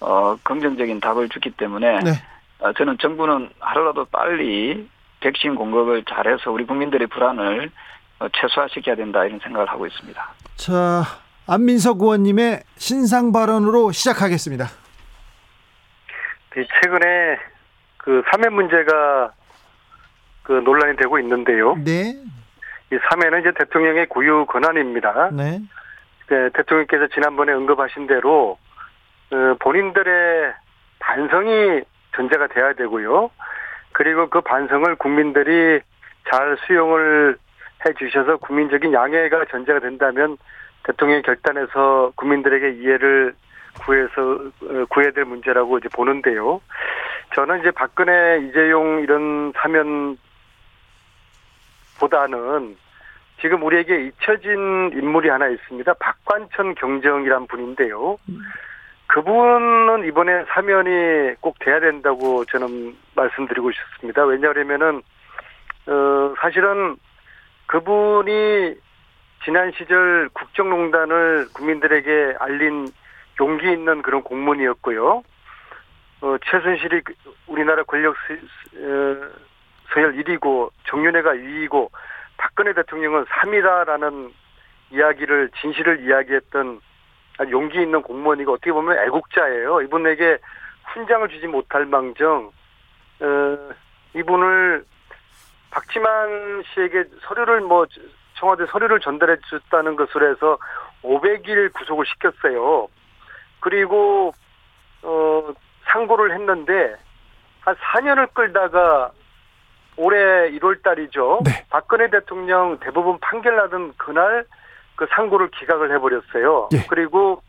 어, 긍정적인 답을 줬기 때문에 네. 어, 저는 정부는 하루라도 빨리 백신 공급을 잘해서 우리 국민들의 불안을 어, 최소화시켜야 된다 이런 생각을 하고 있습니다. 자, 안민석 의원님의 신상 발언으로 시작하겠습니다. 네, 최근에 그 사면 문제가 그 논란이 되고 있는데요. 네. 이 사면은 이제 대통령의 고유 권한입니다. 네. 네 대통령께서 지난번에 언급하신 대로 어, 본인들의 반성이 전제가 돼야 되고요. 그리고 그 반성을 국민들이 잘 수용을 해 주셔서 국민적인 양해가 전제가 된다면 대통령의 결단에서 국민들에게 이해를 구해서 어, 구해야 될 문제라고 이제 보는데요. 저는 이제 박근혜, 이재용 이런 사면 보다는 지금 우리에게 잊혀진 인물이 하나 있습니다. 박관천 경정이란 분인데요. 그분은 이번에 사면이 꼭 돼야 된다고 저는 말씀드리고 싶습니다. 왜냐하면은 어 사실은 그분이 지난 시절 국정농단을 국민들에게 알린 용기 있는 그런 공문이었고요. 어, 최순실이 그 우리나라 권력 수, 어, 서열 1위고 정윤회가 2위고 박근혜 대통령은 3위다라는 이야기를 진실을 이야기했던 용기 있는 공무원이고 어떻게 보면 애국자예요. 이분에게 훈장을 주지 못할 망정 어, 이분을 박지만 씨에게 서류를 뭐 청와대 서류를 전달해 줬다는 것으로 해서 500일 구속을 시켰어요. 그리고 어 상고를 했는데 한 4년을 끌다가 올해 1월 달이죠. 네. 박근혜 대통령 대부분 판결 나던 그날 그 상고를 기각을 해버렸어요. 예. 그리고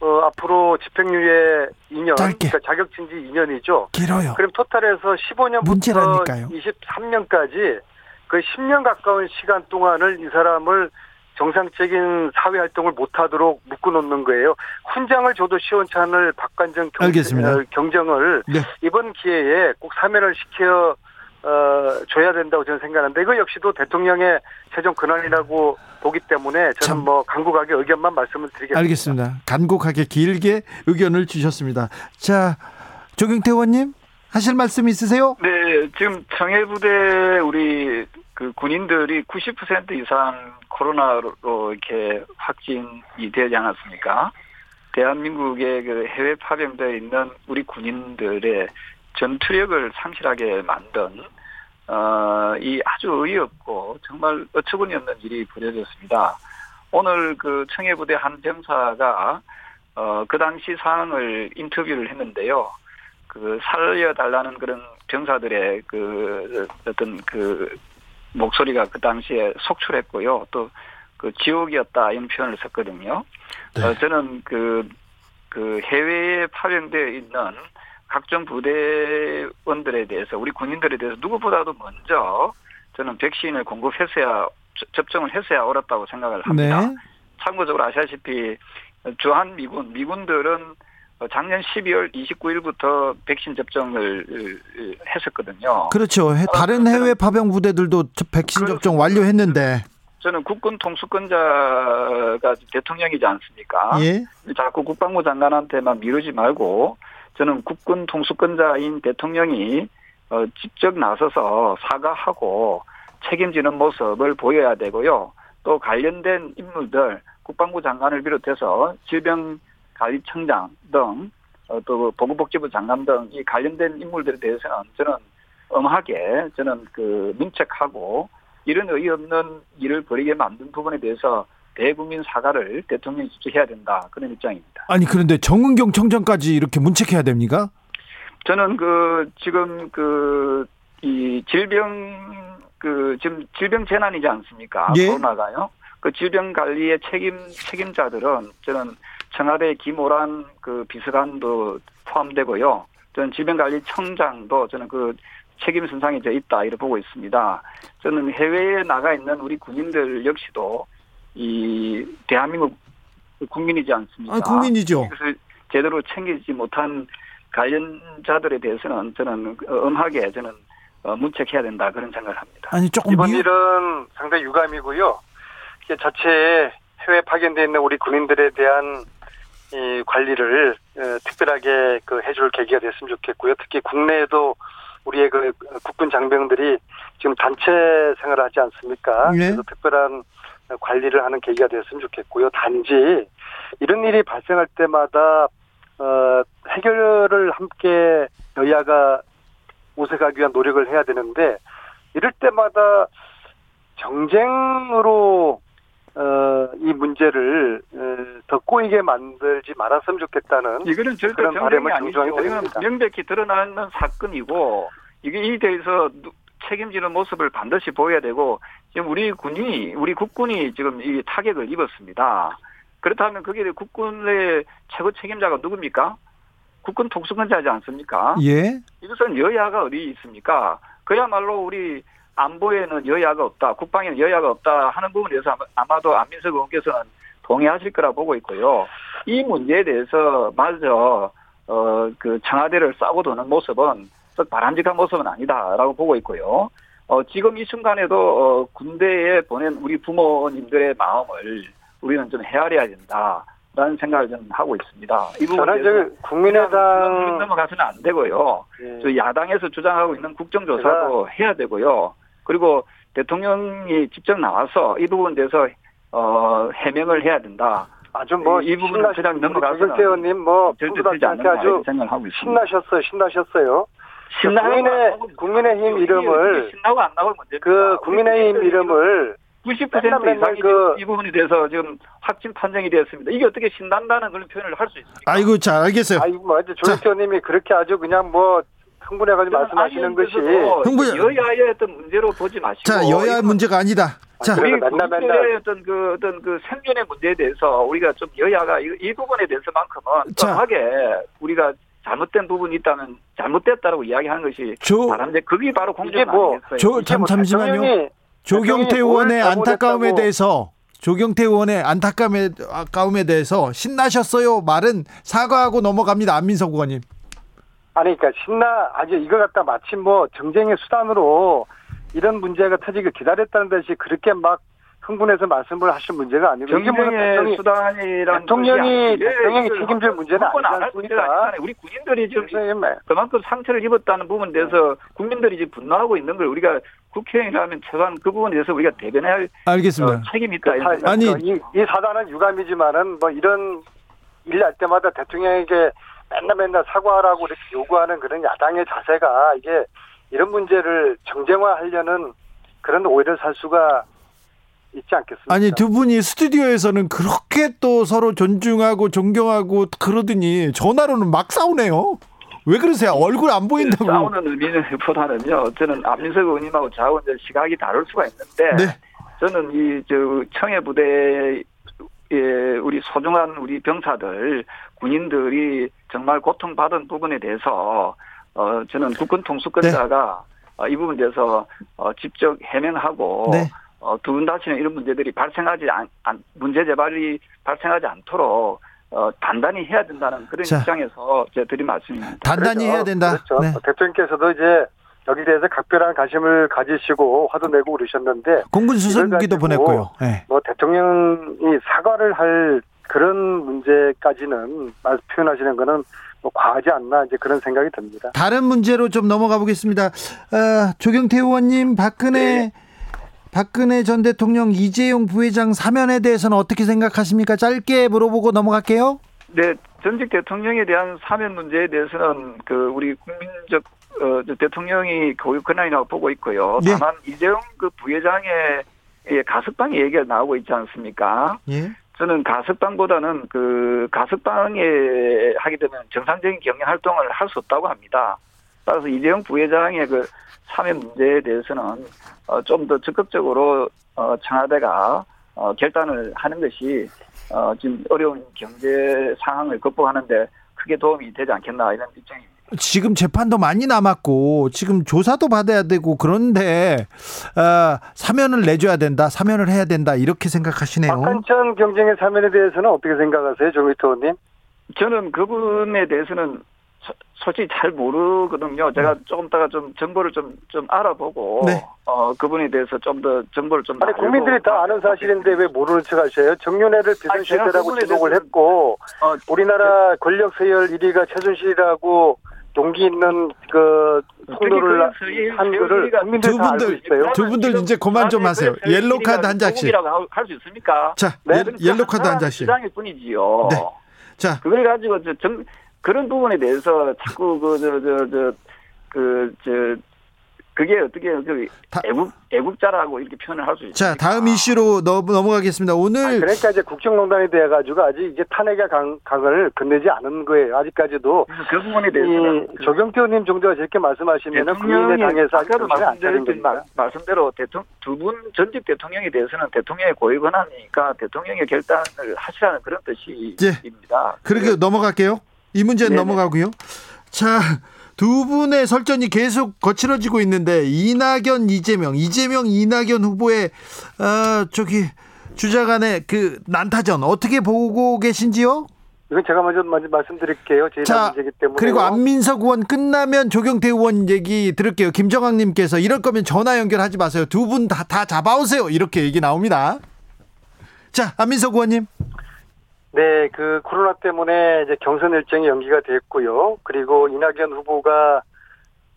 어, 앞으로 집행유예 2년, 짧게. 그러니까 자격진지 2년이죠. 길어요. 그럼 토탈에서 15년부터 문제라니까요. 23년까지 그 10년 가까운 시간 동안을 이 사람을 정상적인 사회 활동을 못하도록 묶어놓는 거예요. 훈장을 줘도 시원찮을 박관정 경, 어, 경정을 네. 이번 기회에 꼭 사면을 시켜 어, 줘야 된다고 저는 생각하는데 이거 역시도 대통령의 최종 근원이라고 보기 때문에 저는 참. 뭐 간곡하게 의견만 말씀을 드리겠습니다. 알겠습니다. 간곡하게 길게 의견을 주셨습니다. 자, 조경태 의원님 하실 말씀 있으세요? 네, 지금 정예부대 우리 그 군인들이 90% 이상 코로나로 이렇게 확진이 되지 않았습니까? 대한민국의 그 해외 파병되어 있는 우리 군인들의 전투력을 상실하게 만든 어, 이 아주 의없고 정말 어처구니 없는 일이 벌어졌습니다. 오늘 그 청해부대 한 병사가 어, 그 당시 상황을 인터뷰를 했는데요. 그 살려달라는 그런 병사들의 그 어떤 그 목소리가 그 당시에 속출했고요. 또 그 지옥이었다 이런 표현을 썼거든요. 네. 어, 저는 그, 그 해외에 파병되어 있는 각종 부대원들에 대해서 우리 군인들에 대해서 누구보다도 먼저 저는 백신을 공급했어야 접종을 했어야 옳았다고 생각을 합니다. 네. 참고적으로 아시다시피 주한 미군 미군들은 작년 12월 29일부터 백신 접종을 했었거든요. 그렇죠. 다른 해외 파병 부대들도 백신 그렇습니다. 접종 완료했는데 저는 국군 통수권자가 대통령이지 않습니까? 예. 자꾸 국방부 장관한테만 미루지 말고 저는 국군 통수권자인 대통령이 어, 직접 나서서 사과하고 책임지는 모습을 보여야 되고요. 또 관련된 인물들 국방부 장관을 비롯해서 질병 관리청장 등 어, 또 보건복지부 장관 등 이 관련된 인물들에 대해서는 저는 엄하게 저는 그 민책하고 이런 의의 없는 일을 벌이게 만든 부분에 대해서 대국민 사과를 대통령이 직접 해야 된다 그런 입장입니다. 아니 그런데 정은경 청장까지 이렇게 문책해야 됩니까? 저는 그 지금 그 이 질병 그 지금 질병 재난이지 않습니까? 예? 코로나가요. 그 질병 관리의 책임 책임자들은 저는 청와대 김오란 그 비서관도 포함되고요. 저는 질병관리청장도 저는 그 책임 선상에 져 있다 이렇게 보고 있습니다. 저는 해외에 나가 있는 우리 군인들 역시도 이 대한민국 국민이지 않습니까? 아, 국민이죠. 그래서 제대로 챙기지 못한 관련자들에 대해서는 저는 엄하게 저는 어, 문책해야 된다 그런 생각을 합니다. 아니 조금 이번 미... 일은 상당히 유감이고요. 이게 자체 해외 파견돼 있는 우리 군인들에 대한 이 관리를 어, 특별하게 그 해줄 계기가 됐으면 좋겠고요. 특히 국내에도 우리의 그 국군 장병들이 지금 단체 생활을 하지 않습니까? 네. 그래서 특별한 관리를 하는 계기가 됐으면 좋겠고요. 단지 이런 일이 발생할 때마다 어, 해결을 함께 여야가 모색하기 위한 노력을 해야 되는데 이럴 때마다 정쟁으로 어, 이 문제를 어, 더 꼬이게 만들지 말았으면 좋겠다는 이거는 절대 정쟁이 아니죠. 이건 명백히 드러나는 사건이고 이게 이 대해서 책임지는 모습을 반드시 보여야 되고 지금 우리 군이 우리 국군이 지금 이 타격을 입었습니다. 그렇다면 그게 국군의 최고 책임자가 누굽니까? 국군 통수권자지 않습니까? 예. 이것은 여야가 어디 있습니까? 그야말로 우리 안보에는 여야가 없다, 국방에는 여야가 없다 하는 부분에 대해서 아마도 안민석 의원께서는 동의하실 거라 보고 있고요. 이 문제에 대해서 마저 어, 그 청와대를 싸고 도는 모습은 바람직한 모습은 아니다라고 보고 있고요. 어, 지금 이 순간에도 어, 군대에 보낸 우리 부모님들의 마음을 우리는 좀 헤아려야 된다. 라는 생각을 저는 하고 있습니다. 이 부분에 국민의당 넘어가서는 안 되고요. 예. 저 야당에서 주장하고 있는 국정조사도 해야 되고요. 그리고 대통령이 직접 나와서 이 부분에 대해서 어, 해명을 해야 된다. 아주 뭐이 부분은 그냥 넘어가서는 의원님 뭐 절대 않게 아주 신나셨어요. 신나셨어요. 신나 국민의 국민의힘 이름을 신나고 안 나올 문제. 그 국민의힘 이름을 90% 이상이 그, 이 부분에 대해서 지금 확진 판정이 되었습니다. 이게 어떻게 신난다는 그런 표현을 할 수 있습니까? 아이고, 자, 알겠어요. 아이고, 뭐, 조혁 의원님이 그렇게 아주 그냥 뭐 흥분해가지고 말씀하시는 것이 흥분 여야의 어떤 문제로 보지 마시고 자 여야 문제가 아니다. 자 우리 맨날 맨날 어떤 그 어떤 그 생존의 문제에 대해서 우리가 좀 여야가 이, 이 부분에 대해서만큼은 정하게 우리가 잘못된 부분이 있다면 잘못됐다라고 이야기하는 것이 바람인데 그게 바로 공정? 뭐, 참, 잠시만요. 조경태 의원의 안타까움에 대해서 조경태 의원의 안타까움에, 안타까움에 대해서 신나셨어요 말은 사과하고 넘어갑니다. 안민석 의원님. 아니, 그러니까 신나, 아주 이거 갖다 마침 뭐 정쟁의 수단으로 이런 문제가 터지기 기다렸다는 듯이 그렇게 막 흥분해서 말씀을 하신 문제가 아니고 정쟁의 수단이란 대통령이 대통령이 책임질 문제는 아니지 않습니까? 우리 군인들이 지금 그만큼 상처를 입었다는 부분에 대해서 국민들이 지금 분노하고 있는 걸 우리가 국회의원이라면 최소한 그 부분에 대해서 우리가 대변해야 할 알겠습니다. 어, 책임이 있다. 그 아니 이, 이 사단은 유감이지만은 뭐 이런 일 날 때마다 대통령에게 맨날 맨날 사과하라고 이렇게 요구하는 그런 야당의 자세가 이게 이런 문제를 정쟁화하려는 그런 오해를 살 수가 있지 않겠습니까? 아니 두 분이 스튜디오에서는 그렇게 또 서로 존중하고 존경하고 그러더니 전화로는 막 싸우네요. 왜 그러세요? 얼굴 안 보인다고. 싸우는 의미는 보다는요. 저는 안민석 의원님하고 좌우 시각이 다를 수가 있는데 네. 저는 이 저 청해 부대 예, 우리 소중한 우리 병사들, 군인들이 정말 고통받은 부분에 대해서, 어, 저는 국군 통수권자가 네. 어, 이 부분에 대해서, 어, 직접 해명하고, 네. 어, 두분 다시는 이런 문제들이 발생하지 않, 안, 문제 재발이 발생하지 않도록, 어, 단단히 해야 된다는 그런 자, 입장에서 제가 드린 말씀입니다. 단단히 그래서, 해야 된다. 그렇죠. 네. 대통령께서도 이제 여기 대해서 각별한 관심을 가지시고 화도 내고 그러셨는데 공군 수석기도 보냈고요. 네. 뭐 대통령이 사과를 할 그런 문제까지는 표현하시는 거는 뭐 과하지 않나 이제 그런 생각이 듭니다. 다른 문제로 좀 넘어가 보겠습니다. 어, 조경태 의원님, 박근혜 네. 박근혜 전 대통령 이재용 부회장 사면에 대해서는 어떻게 생각하십니까? 짧게 물어보고 넘어갈게요. 네, 전직 대통령에 대한 사면 문제에 대해서는 그 우리 국민적 어, 대통령이 교육 권한이라고 보고 있고요. 네. 다만 이재용 그 부회장의 가석방 얘기가 나오고 있지 않습니까? 예. 저는 가석방보다는 그 가석방에 하게 되면 정상적인 경영 활동을 할 수 없다고 합니다. 따라서 이재용 부회장의 그 사면 문제에 대해서는 어, 좀 더 적극적으로 어, 청와대가 어, 결단을 하는 것이 어, 지금 어려운 경제 상황을 극복하는데 크게 도움이 되지 않겠나 이런 입장입니다. 지금 재판도 많이 남았고 지금 조사도 받아야 되고 그런데 어, 사면을 내줘야 된다, 사면을 해야 된다 이렇게 생각하시네요. 박한천 경쟁의 사면에 대해서는 어떻게 생각하세요, 조미터 의원님? 저는 그분에 대해서는 솔직히 잘 모르거든요. 제가 네. 조금 따가 좀 정보를 좀, 좀 알아보고, 네. 어, 그분에 대해서 좀 더 정보를 좀. 아니, 국민들이 다 아는 사실인데 왜 모르는 척 하셔요? 정윤회를 비선실세라고 지목을 했고, 어, 우리나라 권력 서열 1위가 최순실이라고 용기 있는 그 통로를 한 거를 국민들 두 분들 두 분들 이제 그만 좀 하세요. 옐로 카드 한 장씩. 할수 있습니까? 자, 네? 옐로 카드 한 장씩. 장일 뿐이지요. 네. 자, 그걸 가지고 저 정, 그런 부분에 대해서 자꾸 그 저 저 저그저 그게 어떻게 그 애국 애국자라고 이렇게 표현을 할 수 있죠. 자 다음 이슈로 넘어가겠습니다. 오늘 아, 그러니까 이제 국정농단이 돼 가지고 아직 이제 탄핵의 강, 강을 건네지 않은 거예요. 아직까지도 그 부분에 대해서는 그 조경태 의원님 정도가 저렇게 말씀하시면은 국민의 당에서 아까도 말씀드렸던 말씀대로 대통령 두분 전직 대통령에 대해서는 대통령의 고유 권한이니까 대통령의 결단을 하시라는 그런 뜻입니다. 예. 그렇게 넘어갈게요. 이 문제는 네네. 넘어가고요. 자, 두 분의 설전이 계속 거칠어지고 있는데 이낙연, 이재명, 이재명, 이낙연 후보의 어, 저기 주자간의 그 난타전 어떻게 보고 계신지요? 이건 제가 먼저, 먼저 말씀드릴게요. 제 자, 문제기 때문에. 그리고 안민석 의원 끝나면 조경태 의원 얘기 들을게요. 김정학님께서 이럴 거면 전화 연결하지 마세요. 두 분 다다 잡아오세요. 이렇게 얘기 나옵니다. 자, 안민석 의원님. 네, 그 코로나 때문에 이제 경선 일정이 연기가 됐고요. 그리고 이낙연 후보가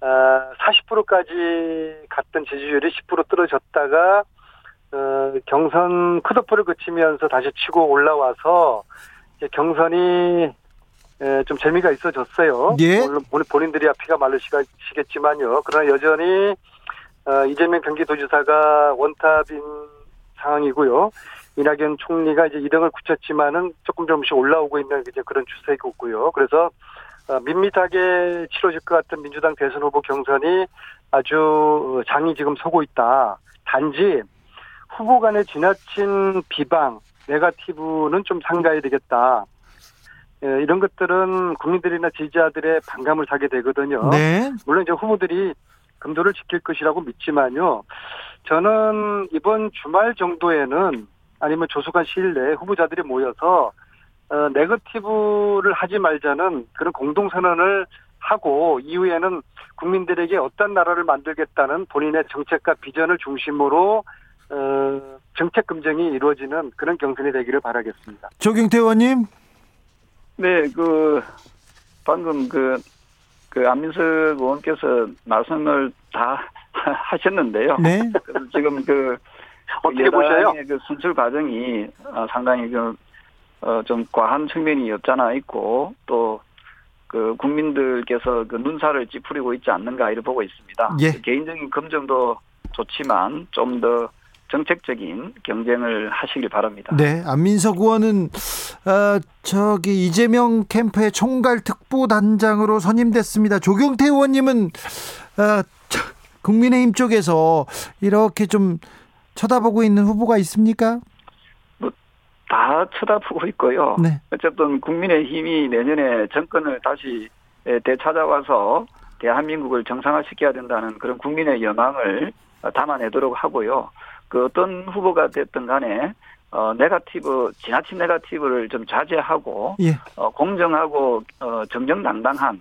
아, 40%까지 갔던 지지율이 10% 떨어졌다가 어, 경선 컷오프를 거치면서 다시 치고 올라와서 이제 경선이 에, 좀 재미가 있어졌어요. 예. 물론 본인들이야 피가 마르시겠지만요. 그러나 여전히 어, 이재명 경기도지사가 원탑인 상황이고요. 이낙연 총리가 이제 2등을 굳혔지만은 조금 조금씩 올라오고 있는 이제 그런 추세이고요. 그래서 어, 밋밋하게 치러질 것 같은 민주당 대선 후보 경선이 아주 장이 지금 서고 있다. 단지 후보 간의 지나친 비방, 네가티브는 좀 상가해야 되겠다. 예, 이런 것들은 국민들이나 지지자들의 반감을 사게 되거든요. 네. 물론 이제 후보들이 금도를 지킬 것이라고 믿지만요. 저는 이번 주말 정도에는 아니면 조속한 시일 내에 후보자들이 모여서 어, 네거티브를 하지 말자는 그런 공동선언을 하고 이후에는 국민들에게 어떤 나라를 만들겠다는 본인의 정책과 비전을 중심으로 어, 정책 검증이 이루어지는 그런 경선이 되기를 바라겠습니다. 조경태 의원님. 네, 그 방금 그, 그 안민석 의원께서 말씀을 다 하셨는데요. 네. 지금 그 어떻게 보셔요? 그 선출 과정이 어, 상당히 그, 어, 좀 과한 측면이 없잖아 있고 또 그 국민들께서 그 눈살을 찌푸리고 있지 않는가 이를 보고 있습니다. 예. 개인적인 검증도 좋지만 좀 더 정책적인 경쟁을 하시길 바랍니다. 네, 안민석 의원은 어, 저기 이재명 캠프의 총괄 특보 단장으로 선임됐습니다. 조경태 의원님은 어, 국민의힘 쪽에서 이렇게 좀 쳐다보고 있는 후보가 있습니까? 다 쳐다보고 있고요. 네. 어쨌든 국민의힘이 내년에 정권을 다시 되찾아와서 대한민국을 정상화시켜야 된다는 그런 국민의 영망을 담아내도록 하고요. 그 어떤 후보가 됐든 간에 어 네가티브 지나친 네가티브를 좀 자제하고 예. 어 공정하고 어 정정당당한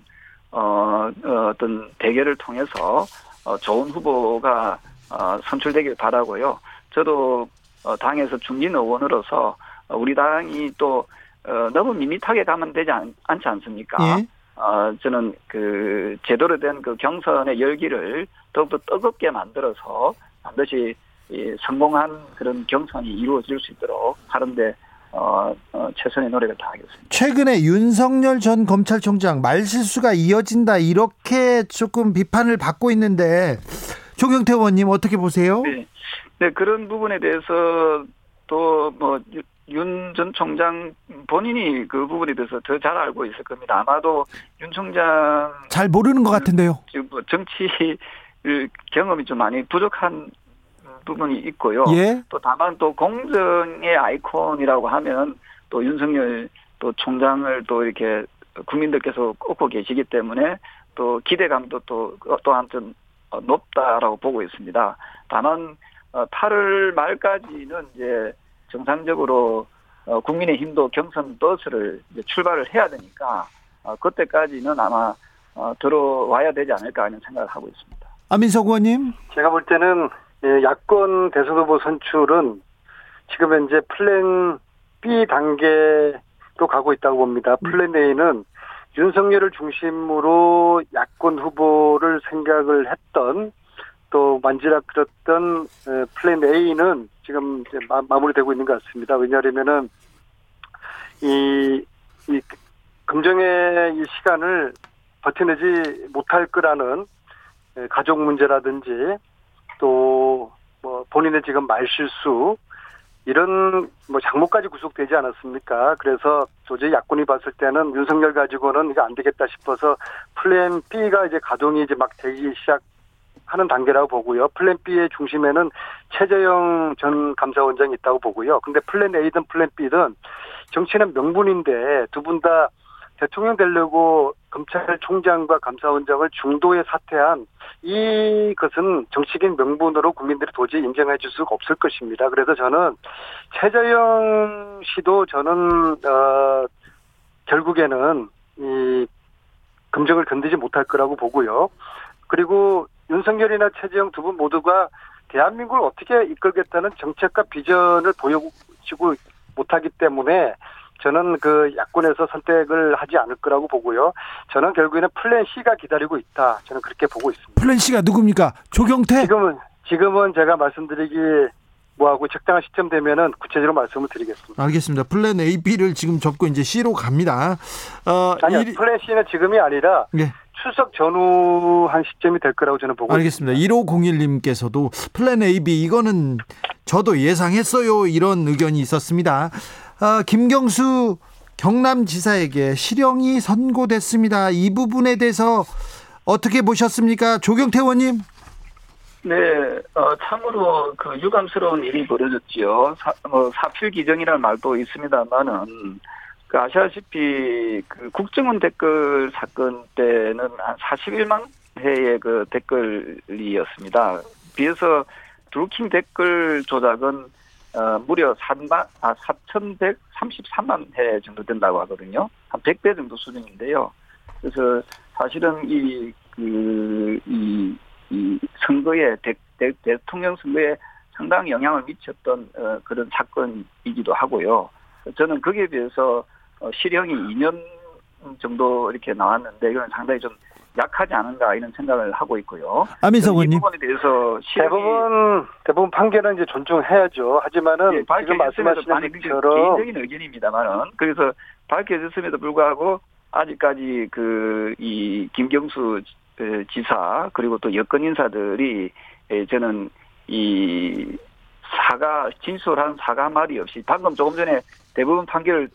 어, 어 어떤 대결을 통해서 어 좋은 후보가 어 선출되길 바라고요. 저도 어 당에서 중진 의원으로서 우리 당이 또 어, 너무 밋밋하게 가면 되지 않, 지 않습니까? 예. 어, 저는 그 제대로 된 그 경선의 열기를 더욱더 뜨겁게 만들어서 반드시 이 성공한 그런 경선이 이루어질 수 있도록 하는데 어, 어, 최선의 노력을 다하겠습니다. 최근에 윤석열 전 검찰총장 말실수가 이어진다 이렇게 조금 비판을 받고 있는데 조경태 의원님 어떻게 보세요? 네, 네 그런 부분에 대해서 또뭐 윤전 총장 본인이 그 부분에 대해서 더 잘 알고 있을 겁니다. 아마도 윤 총장 잘 모르는 것 같은데요. 뭐 정치 경험이 좀 많이 부족한 부분이 있고요. 예? 또 다만 또 공정의 아이콘이라고 하면 또 윤석열 또 총장을 또 이렇게 국민들께서 꼽고 계시기 때문에 또 기대감도 또 또한 좀 높다라고 보고 있습니다. 다만 8월 어, 말까지는 이제 정상적으로 어, 국민의힘도 경선 버스를 출발을 해야 되니까 어, 그때까지는 아마 어, 들어와야 되지 않을까 하는 생각을 하고 있습니다. 안민석 의원님, 제가 볼 때는 예, 야권 대선 후보 선출은 지금 현재 플랜 B 단계로 가고 있다고 봅니다. 플랜 A는 윤석열을 중심으로 야권 후보를 생각을 했던 또 만지작거렸던 플랜 A는 지금 이제 마, 무리되고 있는 것 같습니다. 왜냐하면은 이, 이 검증의 이 시간을 버텨내지 못할 거라는 가족 문제라든지 또 뭐 본인의 지금 말실수 이런 뭐 장모까지 구속되지 않았습니까? 그래서 도저히 야권이 봤을 때는 윤석열 가지고는 이거 안 되겠다 싶어서 플랜 B가 이제 가동이 이제 막 되기 시작 하는 단계라고 보고요. 플랜 B의 중심에는 최재형 전 감사원장이 있다고 보고요. 근데 플랜 A든 플랜 B든 정치는 명분인데 두 분 다 대통령 되려고 검찰총장과 감사원장을 중도에 사퇴한 이것은 정치적인 명분으로 국민들이 도저히 인정해 줄 수가 없을 것입니다. 그래서 저는 최재형 씨도 저는 어 결국에는 이 검증을 견디지 못할 거라고 보고요. 그리고 윤석열이나 최재형 두 분 모두가 대한민국을 어떻게 이끌겠다는 정책과 비전을 보여주고 못하기 때문에 저는 그 야권에서 선택을 하지 않을 거라고 보고요. 저는 결국에는 플랜 C가 기다리고 있다. 저는 그렇게 보고 있습니다. 플랜 C가 누굽니까? 조경태? 지금은 지금은 제가 말씀드리기 뭐하고 적당한 시점 되면은 구체적으로 말씀을 드리겠습니다. 알겠습니다. 플랜 A, B를 지금 접고 이제 C로 갑니다. 어, 아니요, 일... 플랜 C는 지금이 아니라 네. 추석 전후 한 시점이 될 거라고 저는 보고 알겠습니다. 있습니다. 1501님께서도 플랜 A, B 이거는 저도 예상했어요. 이런 의견이 있었습니다. 어, 김경수 경남지사에게 실형이 선고됐습니다. 이 부분에 대해서 어떻게 보셨습니까? 조경태 의원님? 네, 어, 참으로 그 유감스러운 일이 벌어졌지요. 사, 뭐 사필 기정이라는 말도 있습니다만은 그 아시다시피 그 국정원 댓글 사건 때는 한 41만 회의 그 댓글이었습니다. 비해서 드루킹 댓글 조작은 어, 무려 3만, 아, 4,133만 회 정도 된다고 하거든요. 한 100배 정도 수준인데요. 그래서 사실은 이, 그, 이, 이 선거에, 대, 대, 대통령 선거에 상당히 영향을 미쳤던 어, 그런 사건이기도 하고요. 저는 거기에 비해서 어, 실형이 2년 정도 이렇게 나왔는데 이건 상당히 좀 약하지 않은가 이런 생각을 하고 있고요. 아민석 의원님. 이 부분에 대해서 대부분 대부분 판결은 이제 존중해야죠. 하지만은 예, 지금 말씀하신 것처럼 개인적인 의견입니다만은 그래서 밝혀졌음에도 불구하고 아직까지 그 이 김경수 지사 그리고 또 여권 인사들이 저는 이 사과 진솔한 사과 말이 없이 방금 조금 전에 대부분 판결을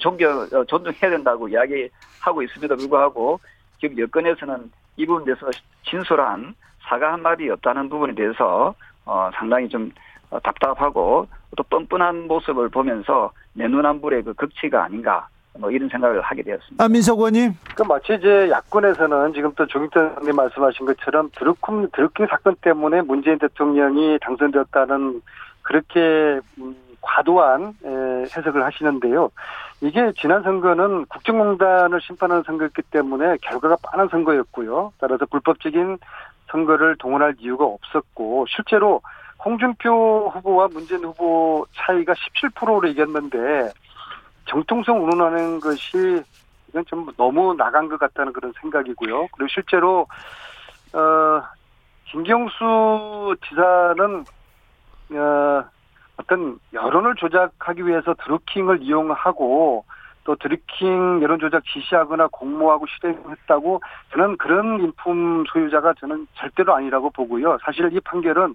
존경 어, 존중해야 된다고 이야기하고 있음에도 불구하고 지금 여권에서는 이 부분에 대해서 진솔한 사과 한마디 없다는 부분에 대해서 어, 상당히 좀 어, 답답하고 또 뻔뻔한 모습을 보면서 내눈안 불의 그 극치가 아닌가 뭐 이런 생각을 하게 되었습니다. 아, 민석 의원님. 그 마치 이제 야권에서는 지금 또 조경태 의원님 말씀하신 것처럼 드루킹, 드루킹 사건 때문에 문재인 대통령이 당선되었다는 그렇게 음, 과도한 해석을 하시는데요. 이게 지난 선거는 국정농단을 심판하는 선거였기 때문에 결과가 빠른 선거였고요. 따라서 불법적인 선거를 동원할 이유가 없었고 실제로 홍준표 후보와 문재인 후보 차이가 17%로 이겼는데 정통성 운운하는 것이 이건 좀 너무 나간 것 같다는 그런 생각이고요. 그리고 실제로 어 김경수 지사는 어 어떤 여론을 조작하기 위해서 드루킹을 이용하고 또 드루킹 여론 조작 지시하거나 공모하고 실행했다고 저는 그런 인품 소유자가 저는 절대로 아니라고 보고요. 사실 이 판결은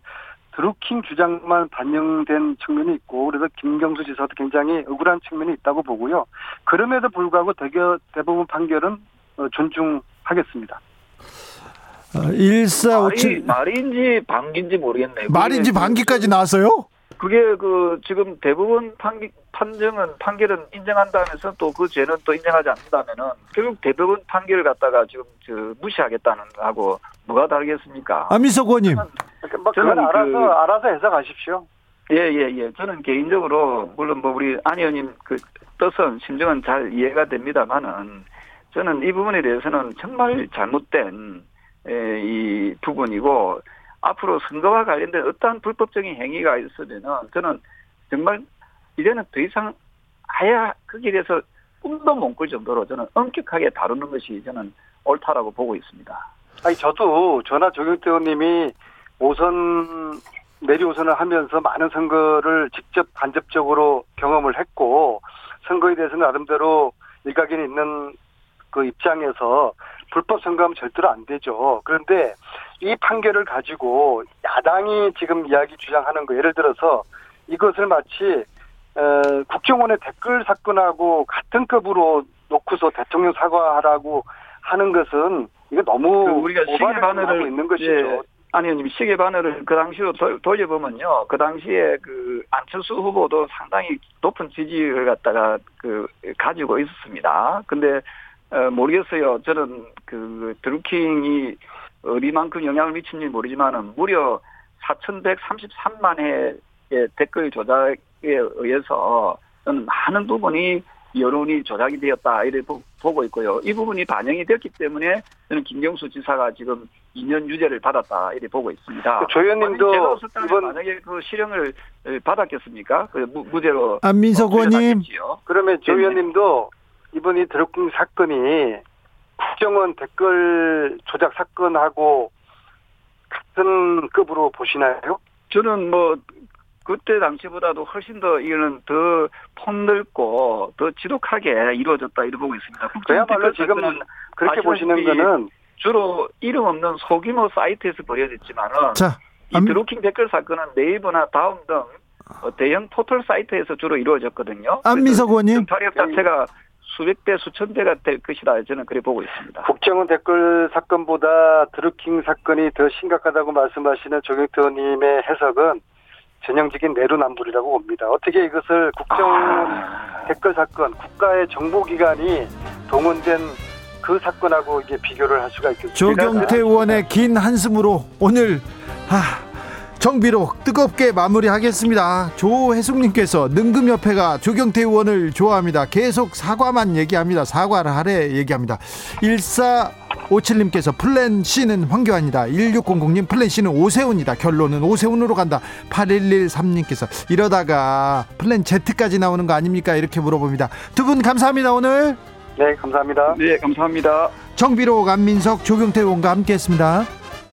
드루킹 주장만 반영된 측면이 있고 그래서 김경수 지사도 굉장히 억울한 측면이 있다고 보고요. 그럼에도 불구하고 대겨, 대부분 판결은 어, 존중하겠습니다. 어, 일사오칠 말인지 반기인지 모르겠네요. 말인지 반기까지 나왔어요? 그게 그 지금 대부분 판, 판정은 판결은 인정한다면서 또 그 죄는 또 인정하지 않는다면은 결국 대부분 판결을 갖다가 지금 저 무시하겠다는 하고 뭐가 다르겠습니까? 아미석 의원님. 저는, 뭐 저는 알아서 그, 알아서 해석하십시오. 예예예. 예, 예. 저는 개인적으로 물론 뭐 우리 안 의원님 그 뜻은 심정은 잘 이해가 됩니다만은 저는 이 부분에 대해서는 정말 잘못된 에, 이 부분이고 앞으로 선거와 관련된 어떠한 불법적인 행위가 있으면은 저는 정말 이제는 더 이상 아예 거기에 대해서 꿈도 못 꿀 정도로 저는 엄격하게 다루는 것이 저는 옳다라고 보고 있습니다. 아니 저도 전화 조경태 의원님이 오선 내리오선을 하면서 많은 선거를 직접 간접적으로 경험을 했고 선거에 대해서는 나름대로 일각에 있는 그 입장에서 불법 선거하면 절대로 안 되죠. 그런데 이 판결을 가지고 야당이 지금 이야기 주장하는 거 예를 들어서 이것을 마치 어, 국정원의 댓글 사건하고 같은 급으로 놓고서 대통령 사과하라고 하는 것은 이거 너무 그 우리가 시계 바늘을 있는 것이죠. 예. 아니, 님 시계 바늘을 그 당시로 돌려보면요. 그 당시에 그 안철수 후보도 상당히 높은 지지를 갖다가 그 가지고 있었습니다. 근데 어, 모르겠어요. 저는 그 드루킹이 어디만큼 영향을 미친지 모르지만은 무려 4,133만 회의 댓글 조작에 의해서 많은 부분이 여론이 조작이 되었다 이렇게 보고 있고요. 이 부분이 반영이 됐기 때문에 저는 김경수 지사가 지금 2년 유죄를 받았다 이렇게 보고 있습니다. 그조 의원님도 이번 만약에 그 실형을 받았겠습니까? 그 무죄로 안민석 의원님 그러면 조 의원님도 이번 이 드루킹 사건이 국정원 댓글 조작 사건하고 같은 급으로 보시나요? 저는 뭐 그때 당시보다도 훨씬 더 이거는 더 폭넓고 더 지독하게 이루어졌다 이렇게 보고 있습니다. 그야말로 지금 그렇게 보시는 거는 주로 이름 없는 소규모 사이트에서 벌어졌지만은 자, 이 드루킹 댓글 사건은 네이버나 다음 등 대형 포털 사이트에서 주로 이루어졌거든요. 안미석 의원님. 자체가 수백 대 수천 대가 될 것이다 저는 그래 보고 있습니다. 국정원 댓글 사건보다 드루킹 사건이 더 심각하다고 말씀하시는 조경태 의원님의 해석은 전형적인 내로남불이라고 봅니다. 어떻게 이것을 국정원 아... 댓글 사건, 국가의 정보기관이 동원된 그 사건하고 이게 비교를 할 수가 있겠습니까? 조경태 의원의 긴 한숨으로 오늘 아, 정비로 뜨겁게 마무리하겠습니다. 조혜숙님께서 능금협회가 조경태 의원을 좋아합니다. 계속 사과만 얘기합니다. 사과를 하래 얘기합니다. 1457님께서 플랜 C는 황교안이다. 1600님 플랜 C는 오세훈이다. 결론은 오세훈으로 간다. 8113님께서 이러다가 플랜 Z까지 나오는 거 아닙니까? 이렇게 물어봅니다. 두 분 감사합니다. 오늘. 네, 감사합니다. 네, 감사합니다. 정비로 안민석 조경태 의원과 함께했습니다.